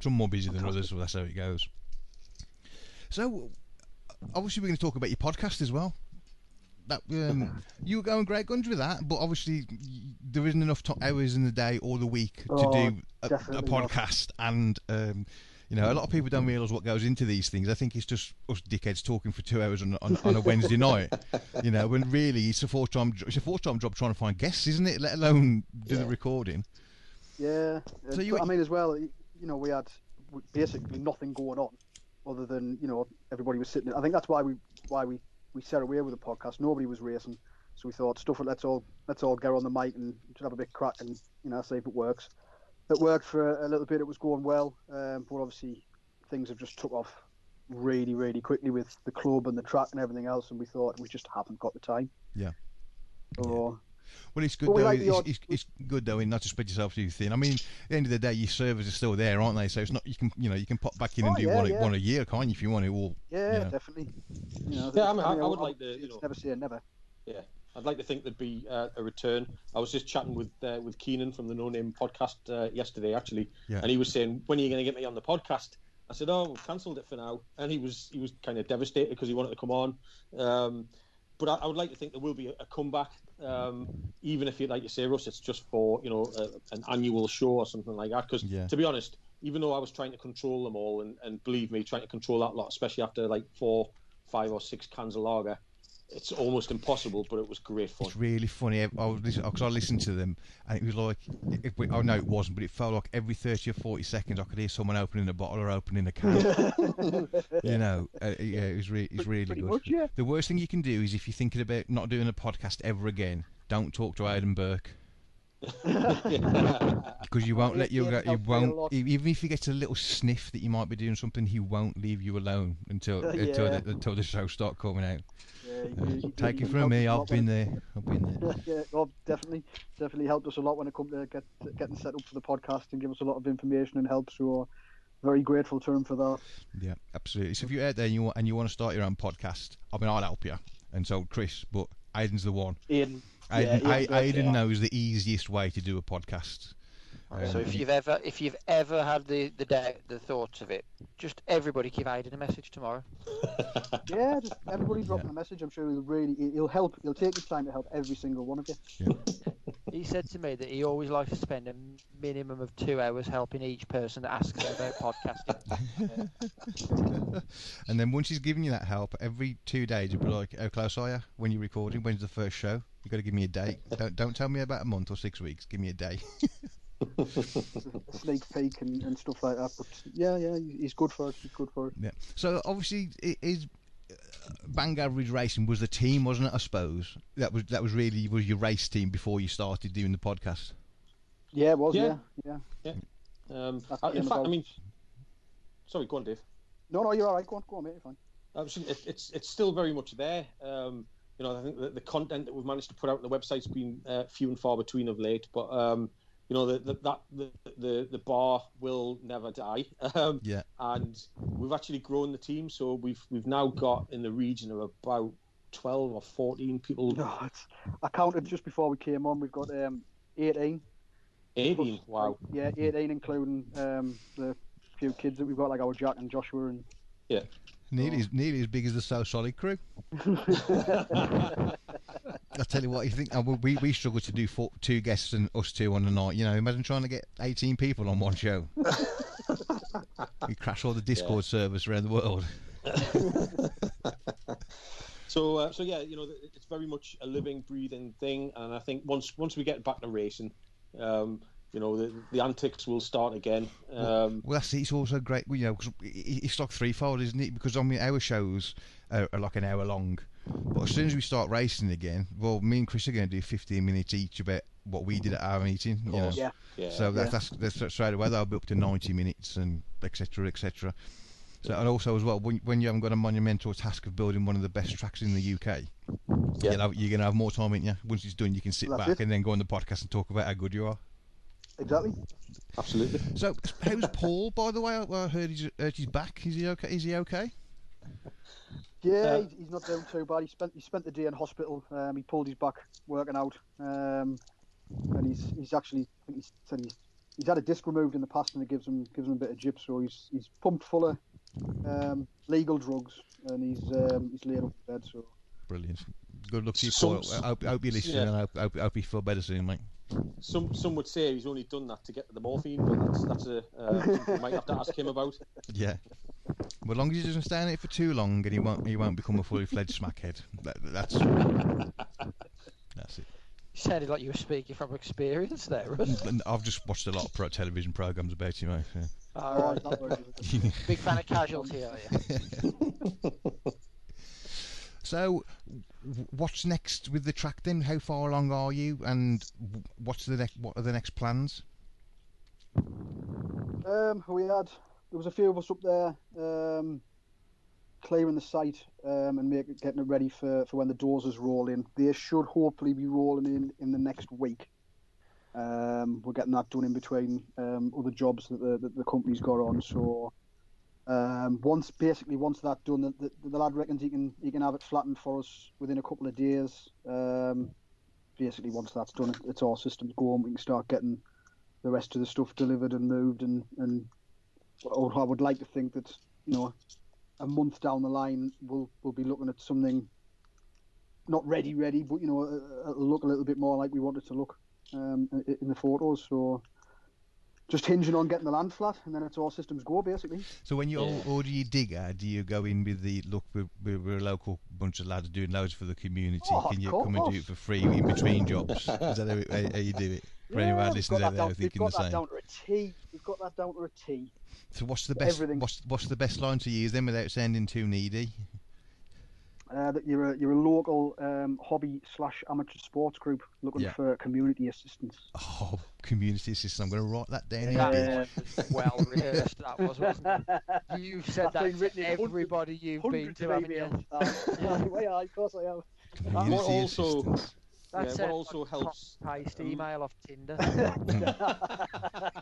Some more busy than others, so that's how it goes. So, obviously, we're going to talk about your podcast as well. That um, you were going great guns with that, but obviously there isn't enough to- hours in the day or the week to Oh, do a, a definitely not. podcast. And um, you know, a lot of people don't realise what goes into these things. I think it's just us dickheads talking for two hours on, on, on a Wednesday night. You know, when really it's a full time it's a full time job trying to find guests, isn't it? Let alone do the recording. Yeah. So you- I mean, as well, you know, we had basically nothing going on other than you know everybody was sitting. I think that's why we why we we set away with the podcast. Nobody was racing, so we thought, stuff it. Let's all let's all get on the mic and just have a bit crack and you know see if it works. It worked for a little bit. It was going well, um, but obviously things have just took off really really quickly with the club and the track and everything else, and we thought we just haven't got the time. Yeah. So, Well, it's good we though. like it's, odd- it's, it's good though, in not to spread yourself too thin. I mean, at the end of the day, your servers are still there, aren't they? So it's not you can you know you can pop back in and Oh, do yeah, one, a, yeah. one a year, can't you? If you want it all. yeah, Yeah. definitely. You know, Yeah, I mean, I- I would like to, you it's know- never say never. I'd like to think there'd be uh, a return. I was just chatting with uh, with Keenan from the No Name podcast uh, yesterday, actually, Yeah. and he was saying, "When are you going to get me on the podcast?" I said, "Oh, we've cancelled it for now," and he was he was kind of devastated because he wanted to come on. Um, but I, I would like to think there will be a, a comeback, um, even if you like you say, Russ, it's just for you know a, an annual show or something like that. Because Yeah. to be honest, even though I was trying to control them all, and, and believe me, trying to control that lot, especially after like four, five or six cans of lager, it's almost impossible. But it was great fun. it's really funny. I was because I listened to them, and it was like, it, it, oh no, it wasn't, but it felt like every thirty or forty seconds I could hear someone opening a bottle or opening a can. you know, uh, yeah, it was really, it's really Pretty good. much, yeah. The worst thing you can do is if you're thinking about not doing a podcast ever again, don't talk to Aidan Burke. Because you won't let you go, you helped me a won't even if he gets a little sniff that you might be doing something he won't leave you alone until until the, until the show start coming out. Yeah, Uh, you- you- take you it from me us a I've been there I've been there. Yeah, well, definitely, definitely helped us a lot when it come to get getting set up for the podcast and give us a lot of information and help. So, very grateful to him for that. yeah absolutely. So if you're out there and you want, and you want to start your own podcast I mean I'll help you. And so Chris but Aidan's the one. Ian, Aidan, yeah, A- Ian Burke, Aidan yeah. knows the easiest way to do a podcast So Um, if you've ever if you've ever had the the doubt, the thoughts of it, just everybody give Aidan a message tomorrow. yeah, just everybody dropping a message. I'm sure he'll really, he'll help. He'll take his time to help every single one of you. He said to me that he always likes to spend a minimum of two hours helping each person that asks him about podcasting. and then once he's given you that help every two days you'll be like oh, how close are you when you're recording when's the first show You've got to give me a date don't, don't tell me about a month or six weeks give me a day a sneak peek and, and stuff like that. But yeah, yeah, he's good for it. He's good for it. Yeah. So obviously, it is Bang Average Racing was the team, wasn't it? I suppose that was that was really was your race team before you started doing the podcast. Yeah, it was. Yeah. Yeah, yeah. Um, That's uh, in fact, of I mean, sorry, go on, Dave. No, no, you're all right. Go on, go on, mate. You're fine. Uh, it, it's it's still very much there. Um, you know, I think the, the content that we've managed to put out on the website's been uh, few and far between of late, but um, you know, the, the, that the, the the bar will never die. Um, Yeah. and we've actually grown the team, so we've we've now got in the region of about twelve or fourteen people. No, it's, I counted just before we came on. We've got um, 18. Eighteen. plus, Wow. yeah, 18, including um, the few kids that we've got, like our Jack and Joshua and. Yeah. Nearly, as, nearly as big as the South Solid crew. I tell you what, you think uh, we we struggle to do four, two guests and us two on a night. You know, imagine trying to get eighteen people on one show. we crash all the Discord servers around the world. So, uh, so yeah, you know, it's very much a living, breathing thing, and I think once once we get back to racing, um, you know, the, the antics will start again. Um, Well, that's. It's also great, you know, because it's like threefold, isn't it? Because I mean, our shows are, are like an hour long, but as soon as we start racing again, well, me and Chris are going to do 15 minutes each about what we did at our meeting. You know? Yeah. yeah. So that, Yeah. that's, that's straight away. That'll be up to 90 minutes and etc. etc. So, and also as well, when, when you haven't got a monumental task of building one of the best tracks in the UK, Yeah. you'll have, you're going to have more time, ain't you? Once it's done, you can sit That's back it. and then go on the podcast and talk about how good you are. Exactly. Absolutely. So, how's Paul, by the way? I I heard he's, heard he's back. Is he okay? Is he okay? Yeah, Uh, he's, he's not doing too bad. He spent he spent the day in hospital. Um, he pulled his back working out, um, and he's he's actually I think he's said he's he's had a disc removed in the past, and it gives him gives him a bit of jip. So he's he's pumped full of um, legal drugs, and he's um, he's laid up in bed. So Brilliant. Good luck to you, Paul. I hope, I hope you're listening yeah. and I hope, hope, hope you feel better soon, mate. Some some would say he's only done that to get to the morphine, but that's that's a uh, we might have to ask him about. Yeah. Well, as long as he doesn't stay in it for too long and he won't, he won't become a fully fledged smackhead. That, that's that's it. You sounded like you were speaking from experience there, Russ. And I've just watched a lot of pro television programs about him, mate. yeah. All right. he's not very good. Big fan of Casualty, are you? So, what's next with the track then? How far along are you, and what's the next? What are the next plans? Um, we had there was a few of us up there um, clearing the site um, and make, getting it ready for, for when the doors is rolling. They should hopefully be rolling in in the next week. Um, we're getting that done in between um, other jobs that the, that the company's got on. So um, once basically once that's done, the, the, the lad reckons he can he can have it flattened for us within a couple of days. Um, basically, once that's done, it's all systems go and we can start getting the rest of the stuff delivered and moved and and I would like to think that you know a month down the line we'll we'll be looking at something not ready ready but you know uh, it'll look a little bit more like we wanted to look um, in the photos so just hinging on getting the land flat and then it's all systems go basically So, when you Yeah. order your digger, do you go in with the look? We're, we're, we're a local bunch of lads doing loads for the community. Oh, Can you of come and do it for free in between jobs? Is that how, how, how you do it? For anyone listening out that there down, thinking we've the got that same. down to a T we've got that down to a T So, what's the best? everything. What's what's the best line to use then without sounding too needy? Uh, that you're a you're a local um, hobby slash amateur sports group looking Yeah. for community assistance Oh, community assistance! I'm going to write that down. here. That was well rehearsed, that was, wasn't it? You've said That's that been to written in hundreds- everybody you've been to, of haven't you? emails. Uh, well, yeah, of course I am. Community What also- assistance. That Yeah, what sounds also a helps- Paste um, email off Tinder.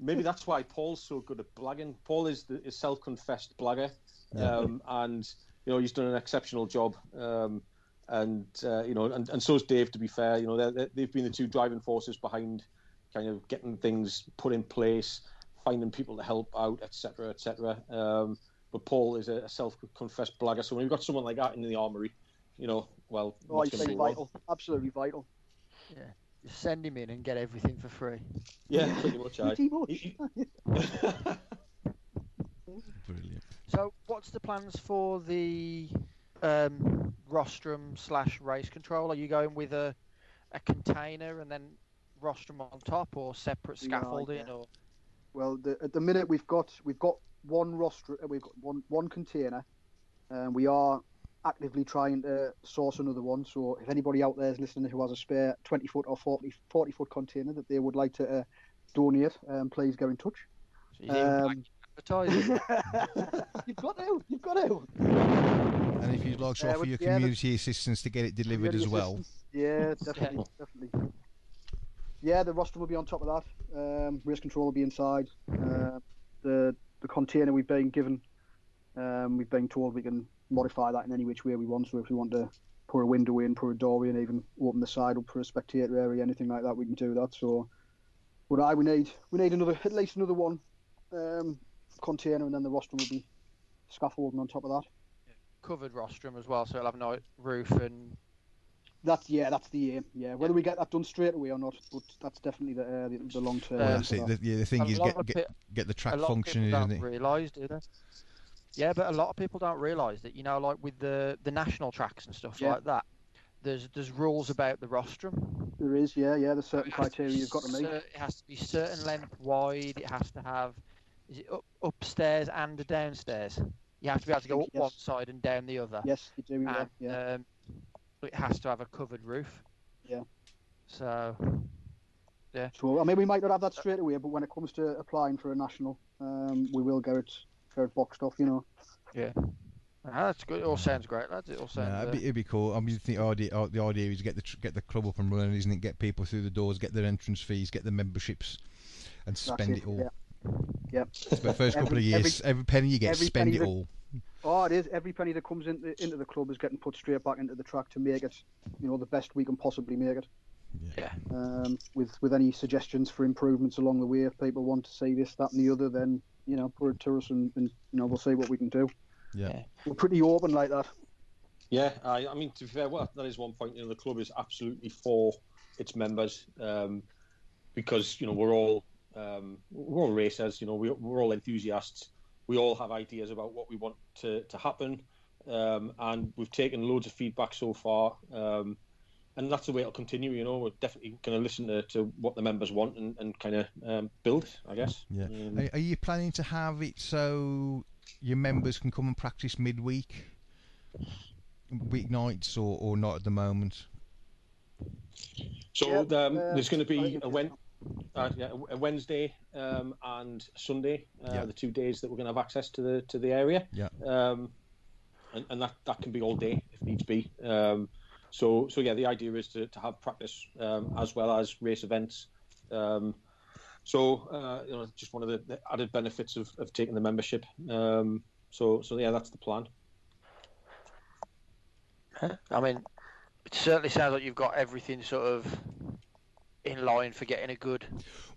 Maybe that's why Paul's so good at blagging. Paul is the is self-confessed blagger, Yeah. um, and you know he's done an exceptional job. Um, and uh, you know, and, and so's Dave. To be fair, you know, they're, they're- they've been the two driving forces behind kind of getting things put in place, finding people to help out, etc., etc. Um, but Paul is a, a self-confessed blagger, so when you've got someone like that in the armory, you know, well, Oh, what's he's gonna been vital, absolutely vital. Just send him in and get everything for free. Yeah, pretty much. aye. Pretty much. Brilliant. So, what's the plans for the um, rostrum slash race control? Are you going with a a container and then rostrum on top, or separate scaffolding, yeah. or Well, the, at the minute we've got we've got one roster, uh, we've got one one container, and we are actively trying to source another one. So if anybody out there is listening who has a spare 20 foot or 40, 40 foot container that they would like to uh, donate, um, please get in touch. so advertising? you've got to, you've got to. And if you'd like to Yeah, offer but- your yeah, community assistance to get it delivered as well. Yeah, definitely, definitely. Yeah, the roster will be on top of that. Um, race control will be inside. Uh, the the container we've been given, um, we've been told we can modify that in any which way we want. So if we want to put a window in, put a door in, even open the side up for a spectator area, anything like that, we can do that. So, but I we need we need another at least another one um, container, and then the rostrum will be scaffolding on top of that. Covered rostrum as well, so it'll have no roof and That's yeah, that's the aim. Yeah, whether we get that done straight away or not, but that's definitely the uh, the, the long term. Uh, well, that's it. The, yeah, the thing a is get, get pe- get the a track lot of functioning, don't it? realise, do they? Yeah, but a lot of people don't realise that. You know, like with the the national tracks and stuff Yeah. like that. There's there's rules about the rostrum. There is, yeah, yeah. There's certain It has to be criteria you've got to meet. cer- It has to be certain length wide. It has to have, is it up, upstairs and downstairs? You have to be able to go think up one side and down the other. Yes, you do. Yeah, And yeah. um, it has to have a covered roof. Yeah. So Yeah. So I mean, we might not have that straight away, but when it comes to applying for a national, um, we will get it, get it boxed off. You know. Ah, that's good. It all sounds great, lads. It all sounds. Yeah, it'd, uh, be, it'd be cool. I mean, you think idea, uh, the idea is to get the get the club up and running, isn't it? Get people through the doors, get their entrance fees, get the memberships, and spend it, it, all. yeah. Yeah. It's the first couple of years, every, penny you get, every spend it that- all. Oh, it is. Every penny that comes into into the club is getting put straight back into the track to make it, you know, the best we can possibly make it. Yeah. Um, with with any suggestions for improvements along the way, if people want to see this, that, and the other, then you know, put it to us, and, and you know, we'll see what we can do. Yeah. We're pretty open like that. Yeah, I, I mean, to be fair, well, that is one point. You know, the club is absolutely for its members um, because you know we're all um, we're all racers. You know, we, we're all enthusiasts. We all have ideas about what we want to to happen, um, and we've taken loads of feedback so far. Um, and that's the way it'll continue. You know, we're definitely going to listen to, to what the members want and, and kind of um, build, I guess. Yeah. Um, Are, are you planning to have it so your members can come and practice midweek, weeknights, or, or not at the moment? So Yeah, um, uh, there's going to be think a, Wen- uh, yeah, Wednesday um, and Sunday, uh, Yeah. the two days that we're going to have access to the to the area. Yeah. Um, and, and that, that can be all day if needs be. Um, so so yeah, the idea is to, to have practice um, as well as race events. Um, so uh, you know, just one of the, the added benefits of, of taking the membership. Um, so so yeah, that's the plan. I mean, it certainly sounds like you've got everything sort of in line for getting a good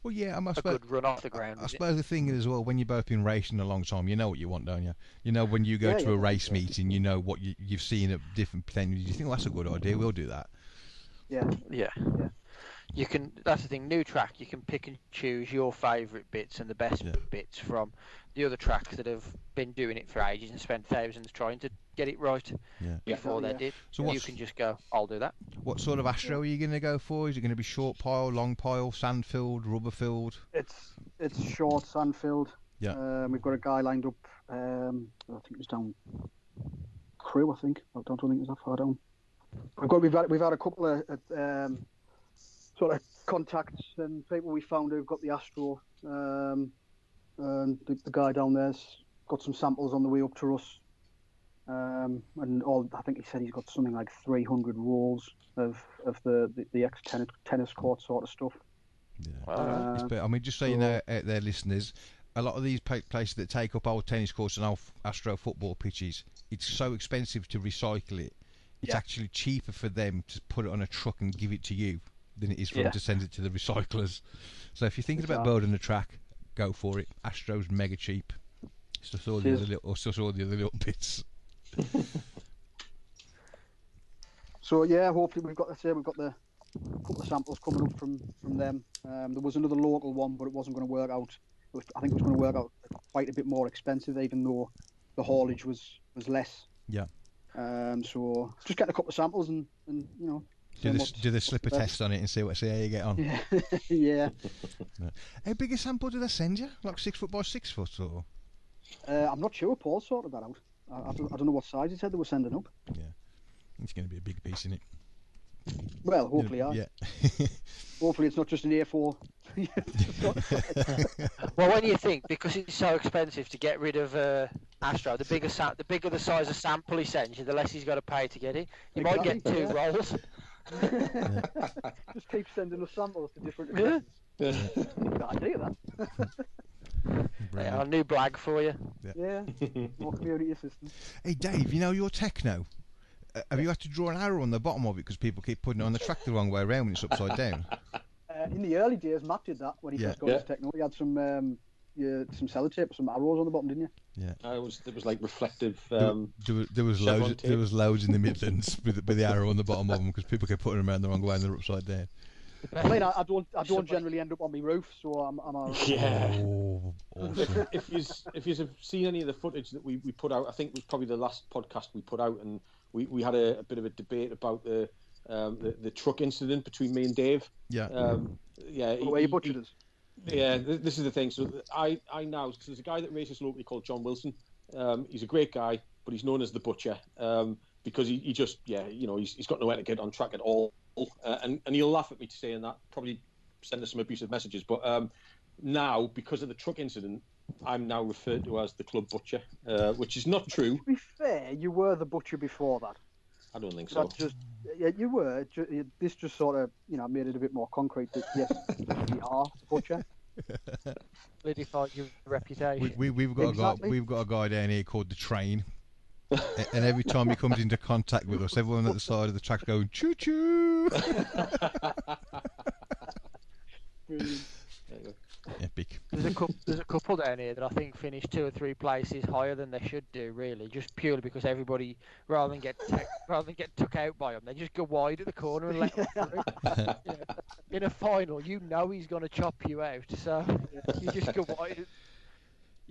Well, yeah, I'm, I a suppose. good run off the ground. I is it? suppose the thing is as well, when you've both been racing a long time, you know what you want, don't you? You know when you go Yeah, to yeah, a race definitely. meeting, you know what you, you've seen at different venues. You think, well, that's a good idea. We'll do that. Yeah. Yeah. Yeah. You can. That's the thing. New track. You can pick and choose your favourite bits and the best Yeah. bits from the other tracks that have been doing it for ages and spent thousands trying to get it right Yeah. Yeah. before they did. So you can just go. I'll do that. what sort of Astro are you going to go for? Is it going to be short pile, long pile, sand filled, rubber filled? It's it's short sand filled. Yeah. Um, we've got a guy lined up. Um, I think it was down Crewe. I think. I don't think it was that far down. We've got we've had we've had a couple of uh, um, sort of contacts and people we found who've got the Astro. Um, and the, the guy down there's got some samples on the way up to us. Um, and all I think he said he's got something like 300 rolls of of the the, the ex tennis tennis court sort of stuff. Yeah. Wow. Uh, I mean, just so you know, out there, listeners, a lot of these places that take up old tennis courts and old Astro football pitches, it's so expensive to recycle it. It's Yeah. actually cheaper for them to put it on a truck and give it to you than it is for Yeah. them to send it to the recyclers. So if you're thinking about Exactly. building a track, go for it. Astro's mega cheap. It's just all the other little, it's just all the other little bits. So yeah, hopefully we've got to say we've got the couple of samples coming up from from them. Um, there was another local one, but it wasn't going to work out. It was, I think it was going to work out quite a bit more expensive, even though the haulage was was less. Yeah. Um, so just get a couple of samples and and you know. Do seeing the, what's- do the slipper best. test on it and see what see how you get on. Yeah, yeah. How big a sample do they send you? Like six foot by six foot or? Uh, I'm not sure. Paul sorted that out. I, I, don't, I don't know what size he said they were sending up. Yeah, it's going to be a big piece in it. Well, hopefully, yeah. yeah. Hopefully, it's not just an A4. Well, when you think because it's so expensive to get rid of uh, Astro, the bigger sa- the bigger the size of sample he sends you, the less he's got to pay to get it. You might get two yeah. rolls. just keep sending us samples to different. Yeah. addresses. Good idea, that. Yeah, a new brag for you. Yeah, more community assistance. Hey Dave, you know your techno. Uh, have you had to draw an arrow on the bottom of it because people keep putting it on the track the wrong way around when it's upside down? Uh, in the early days, Matt did that when he Yeah. first got Yeah. his techno. He had some um, yeah, some sellotape, some arrows on the bottom, didn't you? I was there was like reflective. There- Um, there, was- there was loads. tape. There was loads in the Midlands with, the- with the arrow on the bottom of them because people kept putting them around the wrong way and they're upside down. I mean, I, I don't, I don't Somebody- generally end up on my roof, so I'm, I'm a, yeah. Oh, awesome. if you if you have seen any of the footage that we, we put out, I think it was probably the last podcast we put out, and we, we had a, a bit of a debate about the, um, the the truck incident between me and Dave. Yeah. Um, yeah, the way you butchered us. Yeah, this is the thing. So I, I now, because there's a guy that races locally called John Wilson. Um, he's a great guy, but he's known as the Butcher um, because he, he just, yeah, you know, he's, he's got no etiquette on track at all. Uh, and, and he'll laugh at me to saying that. Probably send us some abusive messages. But um, now, because of the truck incident, I'm now referred to as the club butcher, uh, which is not true. To be fair, you were the butcher before that. I don't think so. That just yeah, you were. This just sort of you know made it a bit more concrete that yes, we are the butcher. Solidified your reputation. We, we, we've got a guy, we've got a guy down here called the Train, and every time he comes into contact with us, everyone at the side of the track's going choo choo. Brilliant. Epic. There's a couple. There's a couple down here that I think finished two or three places higher than they should do. Really, just purely because everybody, rather than get ta- rather than get took out by them, they just go wide at the corner and let them through. You know, in a final, you know he's going to chop you out, so you just go wide.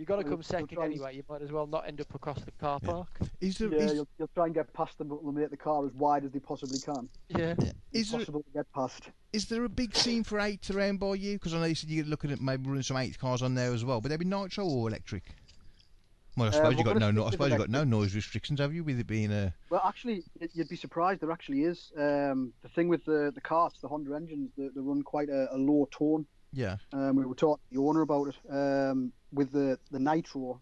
You got to come second try anyway. You might as well not end up across the car Yeah. park. Is there, Yeah, is, you'll, you'll try and get past them, but they'll make the car as wide as they possibly can. Yeah. is, there, Impossible to get past. is there a big scene for eight around by you? Because I know you said you're looking at maybe running some eight cars on there as well. But they be nitro or electric? Well, I Uh, suppose you we're got no. no- I suppose you got no noise restrictions, have you? With it being a Well, actually, it, you'd be surprised. There actually is. Um, the thing with the the carts, the Honda engines, they, they run quite a, a low tone. yeah, Um, we were talking to the owner about it. Um, with the the nitro,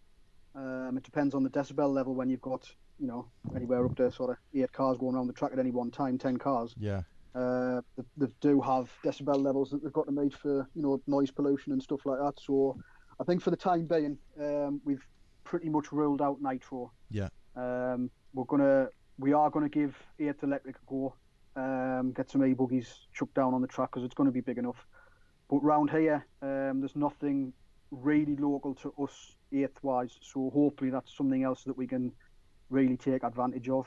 um, it depends on the decibel level. When you've got you know anywhere up to sort of eight cars going around the track at any one time, ten cars, yeah, uh, they, they do have decibel levels that they've got to meet for you know noise pollution and stuff like that. So I think for the time being, um, we've pretty much ruled out nitro. Yeah. Um, we're gonna we are gonna give eighth electric a go. Um, get some e buggies chucked down on the track because it's going to be big enough. But round here, um, there's nothing really local to us eighth wise. So hopefully that's something else that we can really take advantage of.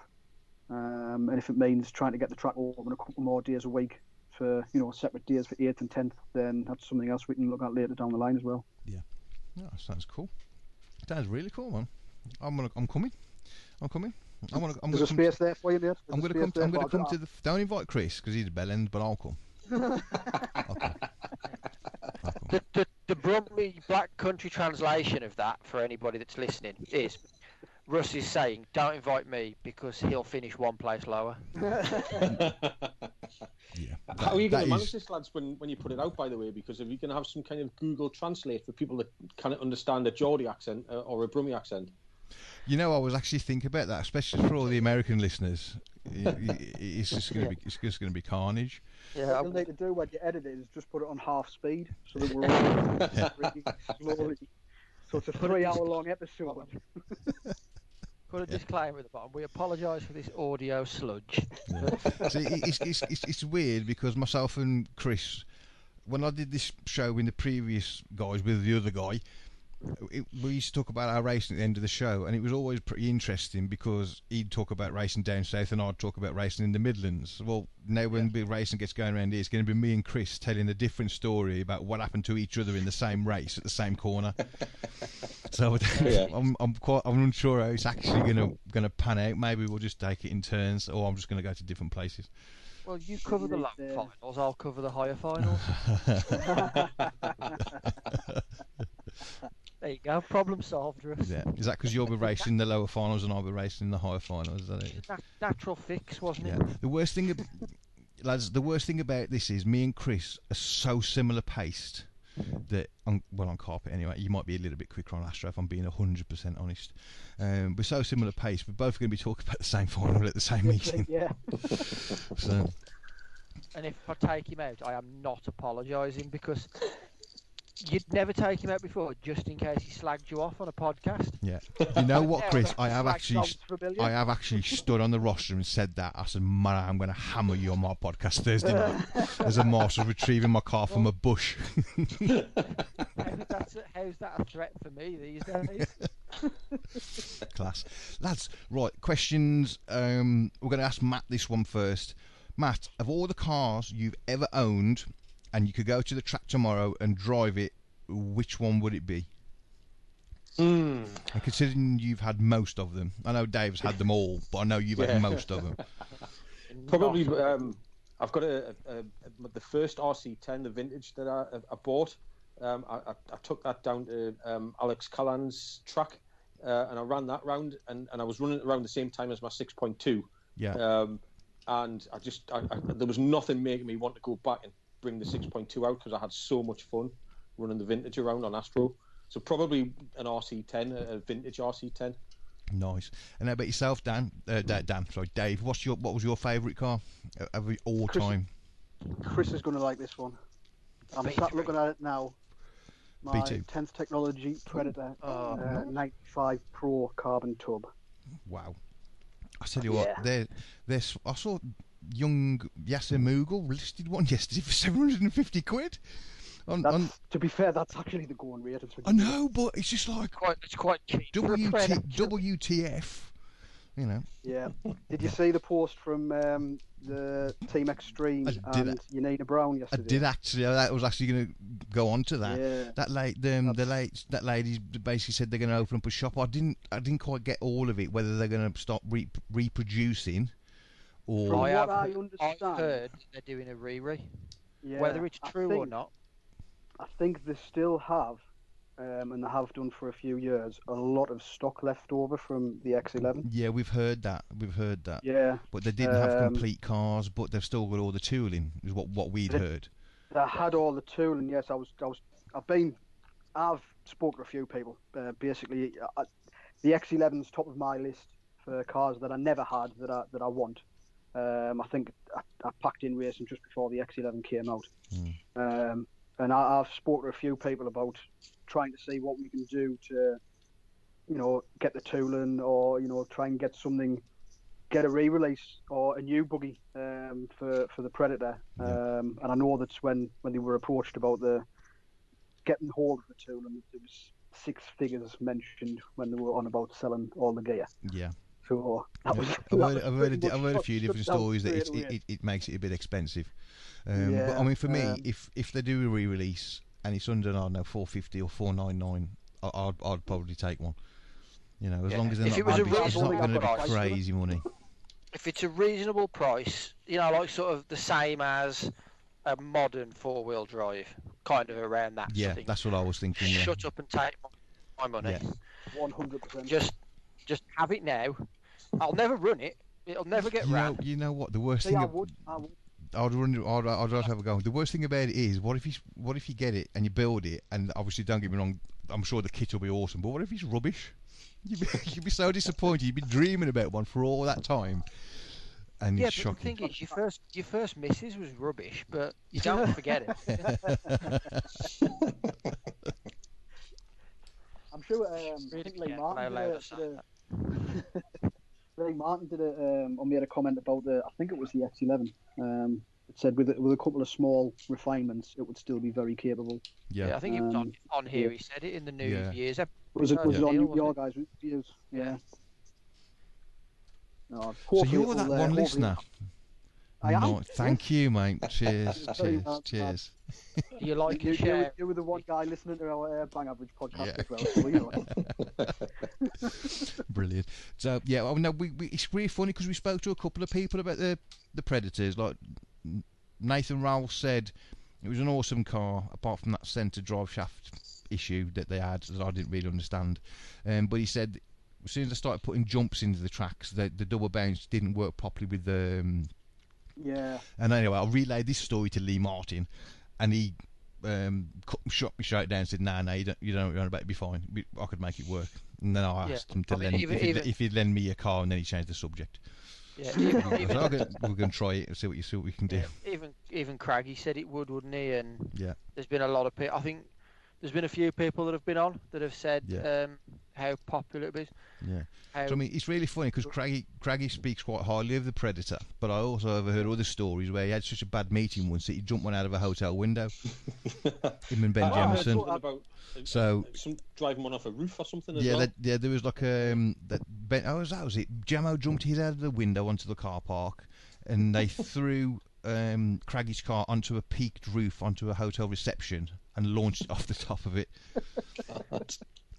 Um, and if it means trying to get the track open a couple more days a week for you know separate days for eighth and tenth, then that's something else we can look at later down the line as well. yeah, that sounds cool. Sounds really cool, man. I'm gonna, I'm coming. I'm coming. I'm gonna, I'm There's gonna a come. space there for you, mate. There's I'm gonna space come. To, I'm gonna come to the. Don't invite Chris because he's a bellend, but I'll come. I'll come. I'll come. The, the, the Black Country translation of that for anybody that's listening is Russ is saying, "Don't invite me because he'll finish one place lower." Yeah. How are you going to is- manage this, lads, when, when you put it out, by the way? Because if you can have some kind of Google Translate for people that can't understand a Geordie accent uh, or a Brummie accent. You know, I was actually thinking about that, especially for all the American listeners. I- I- It's just going to be, it's just going to be carnage. Yeah, What you'll need to do when you edit it is just put it on half speed so that we're all really slowly. So it's a three-hour-long episode. put a disclaimer at the bottom. We apologise for this audio sludge. See, it's, it's, it's, it's weird because myself and Chris, when I did this show in the previous guys with the other guy, it, we used to talk about our racing at the end of the show, and it was always pretty interesting because he'd talk about racing down south, and I'd talk about racing in the Midlands. Well, now when big racing gets going around here, it's going to be me and Chris telling a different story about what happened to each other in the same race at the same corner. so Yeah. I'm, I'm quite, I'm unsure how it's actually going to going to pan out. Maybe we'll just take it in turns, or I'm just going to go to different places. Well, you cover the low Yeah. finals. I'll cover the higher finals. there you go. Problem solved, Russ. Yeah. Is that because you'll be racing the lower finals and I'll be racing the higher finals? Is that it? Nat- natural fix, wasn't Yeah. it? The worst thing, ab- lads, the worst thing about this is me and Chris are so similar paced that on well on carpet anyway. You might be a little bit quicker on Astro if I'm being hundred percent honest. Um, we're so similar pace. We're both going to be talking about the same final at the same meeting. yeah. So And if I take him out, I am not apologising because you'd never take him out before, just in case he slagged you off on a podcast. yeah, you know what, Chris? I have actually. I have actually stood on the roster and said that. I said, man, I'm going to hammer you on my podcast Thursday night as a marshal retrieving my car from a bush. How, that's a, how's that a threat for me these days? Class. Lads, right, questions. Um, we're going to ask Matt this one first. Matt, of all the cars you've ever owned and you could go to the track tomorrow and drive it, which one would it be? Hmm. And considering you've had most of them, I know Dave's had them all, but I know you've Yeah. had most of them. Probably, um, I've got a, a, a, the first RC10, the vintage that I, I bought. Um, I, I, I took that down to um, Alex Callan's track, uh, and I ran that round, and, and I was running around the same time as my 6.2. Yeah. Um, and I just, I, I, there was nothing making me want to go back and bring the 6.2 out because I had so much fun running the vintage around on Astro. So probably an RC10, a vintage RC10. Nice. And how about yourself, Dan? Uh, Dan, sorry, Dave. What's your what was your favourite car of all Chris- time? Chris is going to like this one. I'm sat looking at it now. My B2. 10th Technology Predator Oh. uh, 95 Pro carbon tub. Wow. I tell you what, Yeah. there, there's. I saw young Yasser Mughal listed one yesterday for 750 quid. On, on, to be fair, that's actually the going rate. It's I know, but it's just like Quite, it's quite cheap WT, WTF. You know, Yeah. Did you see the post from um, the Team Extreme I did and Yanina Brown yesterday? I did actually. That was actually going to go on to that. Yeah. That late, um, the late, that lady basically said they're going to open up a shop. I didn't, I didn't quite get all of it. Whether they're going to stop re- reproducing, or From I what have I understand, I've heard they're doing a re-re. yeah, Whether it's I true or not, I think they still have, um, and they have done for a few years, a lot of stock left over from the X11. yeah, we've heard that. We've heard that. Yeah, But they didn't have Um, complete cars, but they've still got all the tooling. Is what what we'd They- heard. they had all the tooling. Yes, I was, I was, I've been, I've spoken to a few people. Uh, basically, I, the X11's top of my list for cars that I never had that I that I want. Um, I think I, I packed in racing just before the X11 came out, Mm. um, and I, I've spoken to a few people about trying to see what we can do to, you know, get the tooling or you know try and get something, get a re-release or a new buggy um, for for the Predator. Yeah. Um, and I know that's when when they were approached about the getting hold of the tooling, there was six figures mentioned when they were on about selling all the gear. Yeah. That was. I've that heard, I've heard, a, I've heard a few different stories that it, it, it makes it a bit expensive. Um, but I mean, for me, um, if if they do a re-release and it's under I don't know 450 or 499, I, I'd I'd probably take one. You know, as Yeah. long as they're If not it was a be, it's not going to be crazy money. if it's a reasonable price, you know, like sort of the same as a modern four-wheel drive, kind of around that. Yeah, I think. that's what I was thinking. Yeah. Shut up and take my, my money. Yeah. 100%. Just, just have it now. I'll never run it. It'll never get You know, you know what? The worst See, thing. I ab- would, I would. I'd run. I'd, I'd rather have a go. The worst thing about it is, what if you what if you get it and you build it, and obviously don't get me wrong, I'm sure the kit will be awesome. But what if it's rubbish? You'd be, you'd be so disappointed. You'd be dreaming about one for all that time, and Yeah, it's but shocking. the thing is, your first, your first missus was rubbish, but you don't forget it. I'm sure. Um, I Really think Lee Martin allow did us a, did a Lee Martin did a um, or made a comment about the. I think it was the X11. Um, it said with a, with a couple of small refinements, it would still be very capable. yeah. Yeah, I think it was on, Um, on here. yeah. He said it in the New Yeah. Year's. Was it, Yeah. was it on Deal, your guys' reviews? Yeah. Yeah. No, So you're it'll, that uh, one hopefully- listener. I am. No, thank you, mate. Cheers, cheers, much, cheers. Do you like You, you, were- share? you were the one guy listening to our uh, Bang Average podcast Yeah. as well. So, you know. Brilliant. So yeah, well, no, we, we it's really funny because we spoke to a couple of people about the the Predators. Like Nathan Rowell said, it was an awesome car, apart from that centre drive shaft issue that they had that I didn't really understand. Um, but he said as soon as I started putting jumps into the tracks, the the double bounce didn't work properly with the. Um, yeah. and anyway, I relayed this story to Lee Martin, and he um, cut, shot me straight down and said, "Nah, nah, you don't, you don't know what you're on about. It'd be fine. I could make it work." And then I Yeah. asked him to I mean, lend even- if, he'd, even- if he'd lend me a car, and then he changed the subject. Yeah, even, even, "Okay, we're going to try it and see what you see what we can do. yeah, even even Craggy said it would, wouldn't he? And Yeah. there's been a lot of people. I think there's been a few people that have been on that have said Yeah. um, how popular it is. Yeah. How, So I mean, it's really funny because Craggy, Craggy speaks quite highly of the Predator, but I also have heard other stories where he had such a bad meeting once that he jumped one out of a hotel window. Him and Ben I heard about uh, So- some driving one off a roof or something as Yeah, well. that, yeah. There was like um that Ben. Oh, was that was it. Jamo jumped his out of the window onto the car park, and they threw um Craggy's car onto a peaked roof onto a hotel reception and launched off the top of it.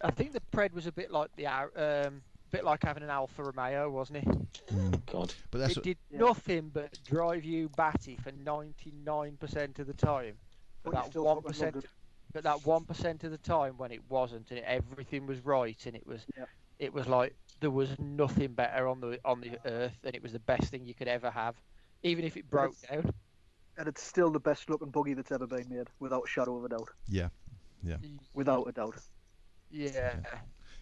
I think the Pred was a bit like the um, bit like having an Alfa Romeo, wasn't it? God. But that's it what, did nothing but drive you batty for 99% of the time. But But that one fucking percent, loved it. but that one percent of the time when it wasn't and it, everything was right and it was, Yep. it was like there was nothing better on the on the earth and it was the best thing you could ever have, even if it broke down. And it's still the best looking buggy that's ever been made, without a shadow of a doubt. Yeah. Yeah. Without a doubt. Yeah.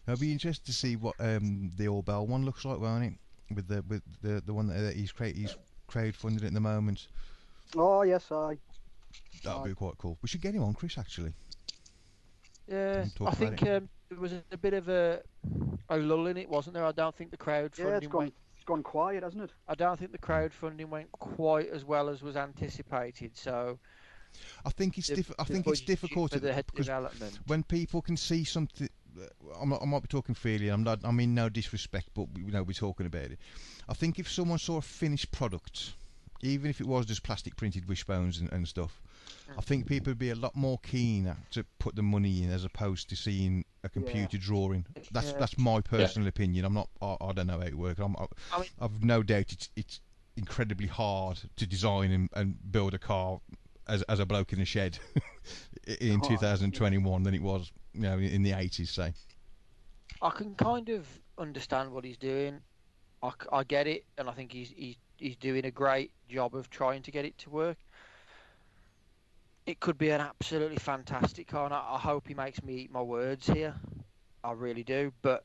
I'd be interested to see what um, the All Bell one looks like, won't it? With the with the the one that he's create he's crowdfunded at the moment. Oh yes, I. That'd be quite cool. We should get him on, Chris. Actually, Yeah, I think it. um, there was a, a bit of a, a lull in it, wasn't there? I don't think the crowdfunding Yeah, it's went. It's gone quiet, hasn't it? I don't think the crowdfunding went quite as well as was anticipated. So I think it's the- diff- I think it's difficult for at- the head because development. when people can see something. I'm not, I might be talking freely. I'm not. I mean no disrespect, but we, you know we're talking about it. I think if someone saw a finished product, even if it was just plastic printed wishbones and, and stuff, I think people would be a lot more keen to put the money in as opposed to seeing a computer drawing. That's Yeah. that's my personal opinion. I'm not. I, I don't know how it works. I'm, I, I mean- I've no doubt it's it's incredibly hard to design and, and build a car as as a bloke in a shed in Oh, 2021 than it was you know in the 80s. Say. I can kind of understand what he's doing. I, I get it, and I think he's, he's he's doing a great job of trying to get it to work. It could be an absolutely fantastic car, and I, I hope he makes me eat my words here. I really do. But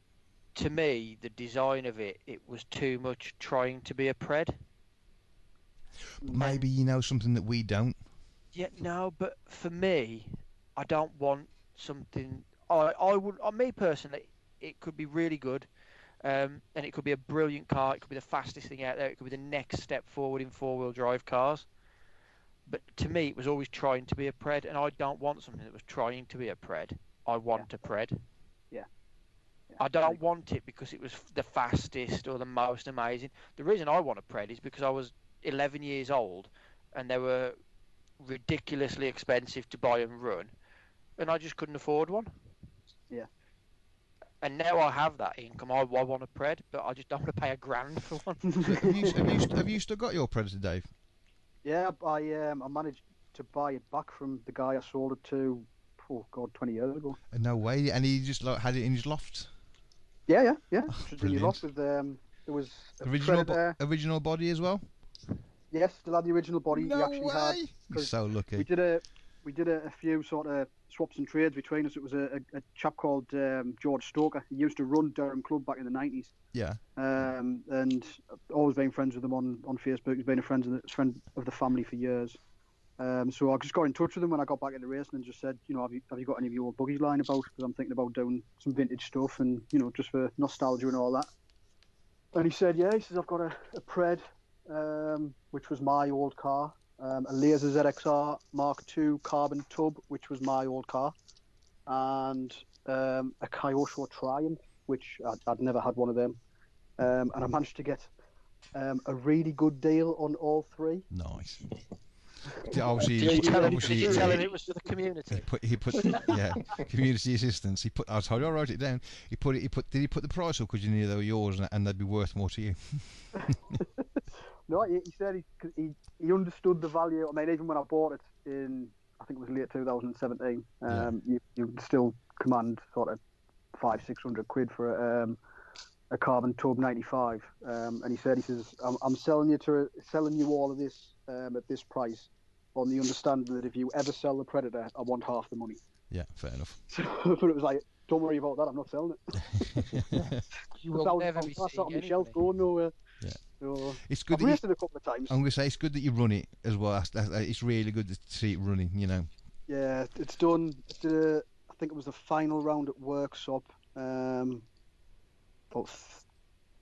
to me, the design of it, it was too much trying to be a pred. Maybe you know something that we don't. Yeah, no, but for me, I don't want something. I I would, uh, me personally, it could be really good, um, and it could be a brilliant car. It could be the fastest thing out there. It could be the next step forward in four-wheel drive cars. But to me, it was always trying to be a pred, and I don't want something that was trying to be a pred. I want a pred. Yeah. Yeah, I don't want it because it was the fastest or the most amazing. The reason I want a pred is because I was 11 years old, and they were ridiculously expensive to buy and run, and I just couldn't afford one. Yeah. And now I have that income. I, I want a pred, but I just don't want to pay a grand for one. have, you, have, you, have you still got your Predator, Dave? Yeah, I um, I managed to buy it back from the guy I sold it to. Oh God, twenty years ago. No way. And he just like had it in his loft. Yeah, yeah, yeah. Oh, in brilliant. lot with um, there was Original, bo- original body as well. Yes, still had the original body. he no actually had. way. 'cause so We lucky. did a we did a, a few sort of swaps and trades between us. It was a, a, a chap called um, George Stoker. He used to run Durham Club back in the nineties. Yeah. Um, and always been friends with him on, on Facebook. He's been a friend of the, friend of the family for years. Um, so I just got in touch with him when I got back into racing and just said, you know, have you, have you got any of your old buggies lying about? Because I'm thinking about doing some vintage stuff and, you know, just for nostalgia and all that. And he said, yeah, he says, I've got a, a Pred, um, which was my old car, um, a Lazer ZXR Mark II carbon tub, which was my old car, and um, a Kyosho Triumph, which I'd, I'd never had one of them. Um, and I managed to get um, a really good deal on all three. Nice. Yeah, Obviously, Did you he- tell him- obviously, Did you he- tell him it was for the community? He put, he put, yeah, community assistance. He put. I told you, I wrote it down. He put it. He put. Did he put the price up because you knew they were yours and, and they'd be worth more to you? No, he, he said he, he he understood the value. I mean, even when I bought it in, I think it was late 2017, um, Yeah. you you still command sort of five six hundred quid for a, um, a carbon tub 95. Um, and he said, he says, I'm, I'm selling you to selling you all of this um, at this price, on the understanding that if you ever sell the Predator, I want half the money. Yeah, fair enough. So, but it was like, don't worry about that. I'm not selling it. You will never be was- that's seeing on the shelf going nowhere. Yeah. So, It's good I've that you, raced it a couple of times. I'm gonna say it's good that you run it as well. That's, that's, it's really good to see it running. You know. Yeah, it's done. It did a, I think it was the final round at Worksop um, about th-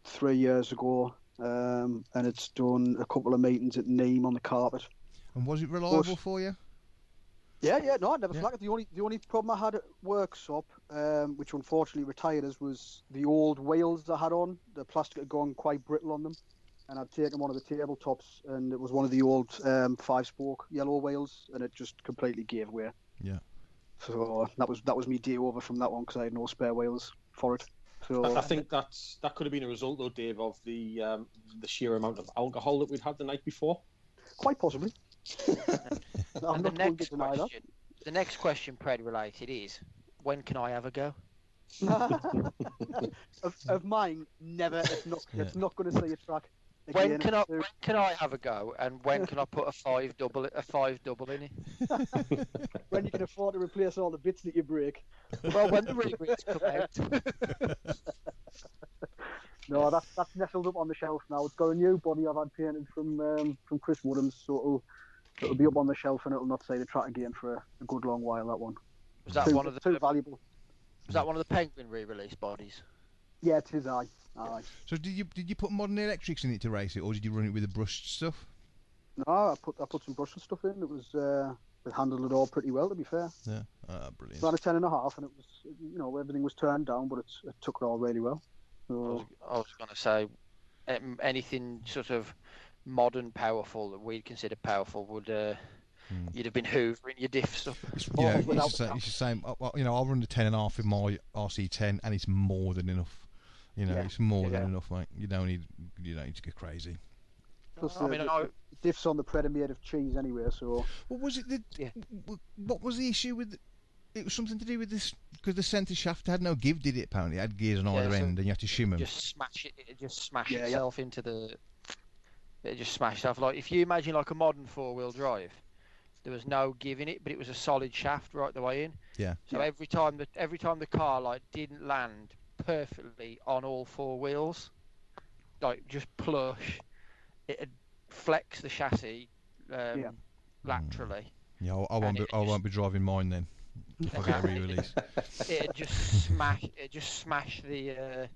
three years ago, um, and it's done a couple of meetings at Neem on the carpet. And was it reliable course. for you? Yeah, yeah, no, I never Yeah. flagged it. The only the only problem I had at Worksop, um, which unfortunately retired us, was the old wheels I had on. The plastic had gone quite brittle on them, and I'd taken one of the tabletops, and it was one of the old um, five-spoke yellow wheels, and it just completely gave way. Yeah. So that was that was me day over from that one because I had no spare wheels for it. So I, I think that's that could have been a result, though, Dave, of the um, the sheer amount of alcohol that we'd had the night before. quite possibly. I'm And the not going next deny that. question, the next question, Pred related, is when can I have a go? of, of mine, never. It's not. It's not going to see a track. When can I when can I have a go, and when can I put a five double a five double in it? when you can afford to replace all the bits that you break. Well, when the reboots come out. No, that's that's nestled up on the shelf now. It's got a new body I've had painted from um, from Chris Woodhams, so it'll, it'll be up on the shelf and it'll not say the track again for a, a good long while. That one. Was that too, one of the too valuable? was that one of the Penguin re-release bodies? Yeah, it is. Aye, aye. So did you did you put modern electrics in it to race it, or did you run it with the brushed stuff? No, I put I put some brushed stuff in. It was uh, it handled it all pretty well, to be fair. Yeah, ah, brilliant. It's had a ten and a half, and it was you know everything was turned down, but it's, it took it all really well. I was, So I was going to say um, anything sort of modern, powerful that we'd consider powerful would uh, Hmm. you'd have been hoovering your diffs up. It's, you without it's, the same, it's the same. uh, You know, I'll run the ten and a half in my RC10, and it's more than enough. You know, Yeah. it's more Yeah. than enough, mate. You don't need, you don't need to get crazy. plus I mean, the, I, the diffs on the Predator made of cheese anyway, so What was it? That, Yeah. What was the issue with? It was something to do with this because the centre shaft had no give, did it? Apparently, it had gears on Yeah, either so end, and you had to shim them. just smash it. It just smash Yeah, yeah. itself into the. It just smashed itself. Like if you imagine like a modern four-wheel drive, there was no giving it, but it was a solid shaft right the way in. Yeah. So Yeah. every time the every time the car like didn't land perfectly on all four wheels, like just plush, it'd flex the chassis um, Yeah. laterally. Yeah, I, I won't. Be, I just- won't be driving mine then. If I get a re-release. It'd just smash. It just smash the uh,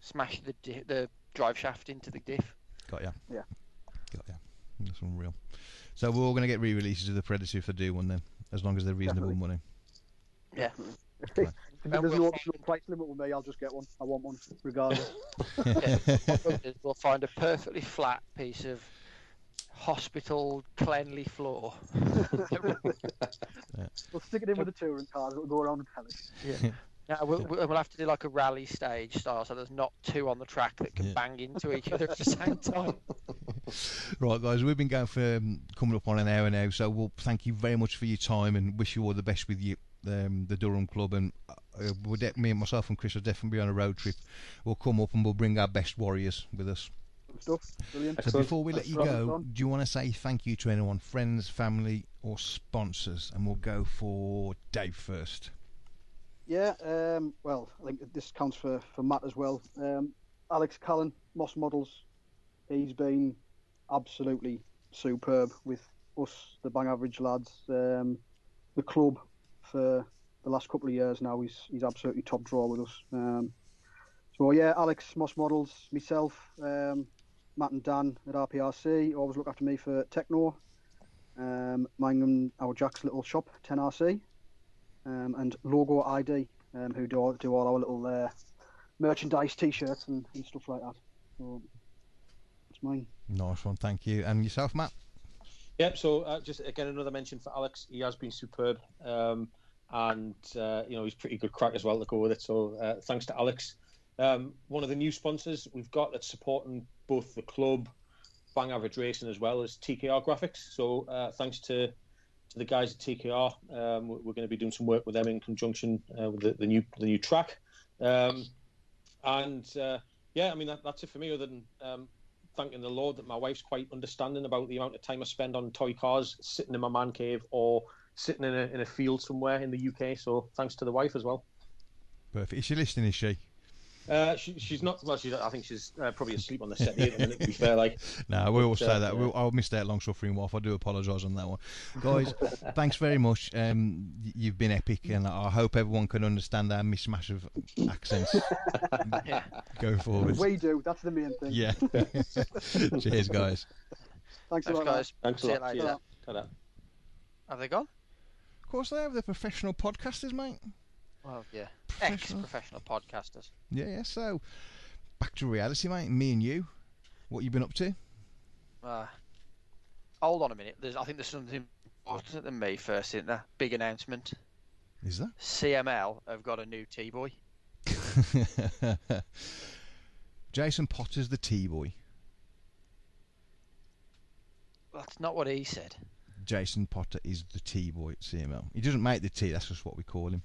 smash the di- the drive shaft into the diff. Got ya. Yeah. Got ya. That's unreal. So we're all going to get re-releases of the Predator if they do one then, as long as they're reasonable Definitely. money. Yeah. if Right. And there's we'll no, find- price limit with me, I'll just get one. I want one regardless. we'll find a perfectly flat piece of hospital cleanly floor. we'll stick it in with the touring cars. It'll go around the palace. it. Now we'll, we'll we'll have to do like a rally stage style, so there's not two on the track that can Yeah. bang into each other at the same time. Right, guys, we've been going for um, coming up on an hour now, so we'll thank you very much for your time and wish you all the best with you, um, the Durham Club. And uh, we'll de- me and myself and Chris will definitely be on a road trip. We'll come up and we'll bring our best warriors with us. Stuff. Brilliant. So before we let That's you go, Don. do you want to say thank you to anyone, friends, family, or sponsors? And we'll go for Dave first. Yeah, um, well, I think this counts for, for Matt as well. Um, Alex Callan, Moss Models, he's been absolutely superb with us, the Bang Average lads, um, the club for the last couple of years now. He's he's absolutely top draw with us. Um, so yeah, Alex, Moss Models, myself, um, Matt and Dan at RPRC always look after me for Techno. Um, mine and our Jack's little shop, 10RC um, and Logo ID, um, who do all, do all our little uh, merchandise, T-shirts, and, and stuff like that. So that's mine. Nice one, thank you. And yourself, Matt? Yep. So uh, just again another mention for Alex. He has been superb, um, and uh, you know he's pretty good crack as well to go with it. So uh, thanks to Alex. Um, one of the new sponsors we've got that's supporting both the club, Bang Average Racing as well as TKR Graphics. So uh, thanks to to the guys at TKR, um, we're, going to be doing some work with them in conjunction uh, with the, the new the new track. Um, and uh, yeah, I mean that, that's it for me. Other than um, thanking the Lord that my wife's quite understanding about the amount of time I spend on toy cars, sitting in my man cave or sitting in a, in a field somewhere in the UK. So thanks to the wife as well. Perfect. Is she listening, is she? Uh, she, she's not. Well, she's. I think she's uh, probably asleep on the set at the minute. To be fair, like No, we all say uh, that. yeah. We'll, I'll miss that long suffering wife. I do apologise on that one. Guys, thanks very much. Um, you've been epic, and I hope everyone can understand our mismatch of accents Yeah. going forward. We do. That's the main thing. Yeah. Cheers, guys. Thanks, a Thanks, lot. guys. thanks a See you lot. later. Cheers. Have they gone? Of course, they have the professional podcasters, mate. Well, yeah. Professional. Ex-professional podcasters. Yeah, yeah. So, back to reality, mate. Me and you. What you been up to? Uh, hold on a minute. There's, I think there's something important than me first, isn't there? Big announcement. Is that? CML have got a new T-boy. Jason Potter's the T boy. That's not what he said. Jason Potter is the T boy at CML. He doesn't make the T. That's just what we call him.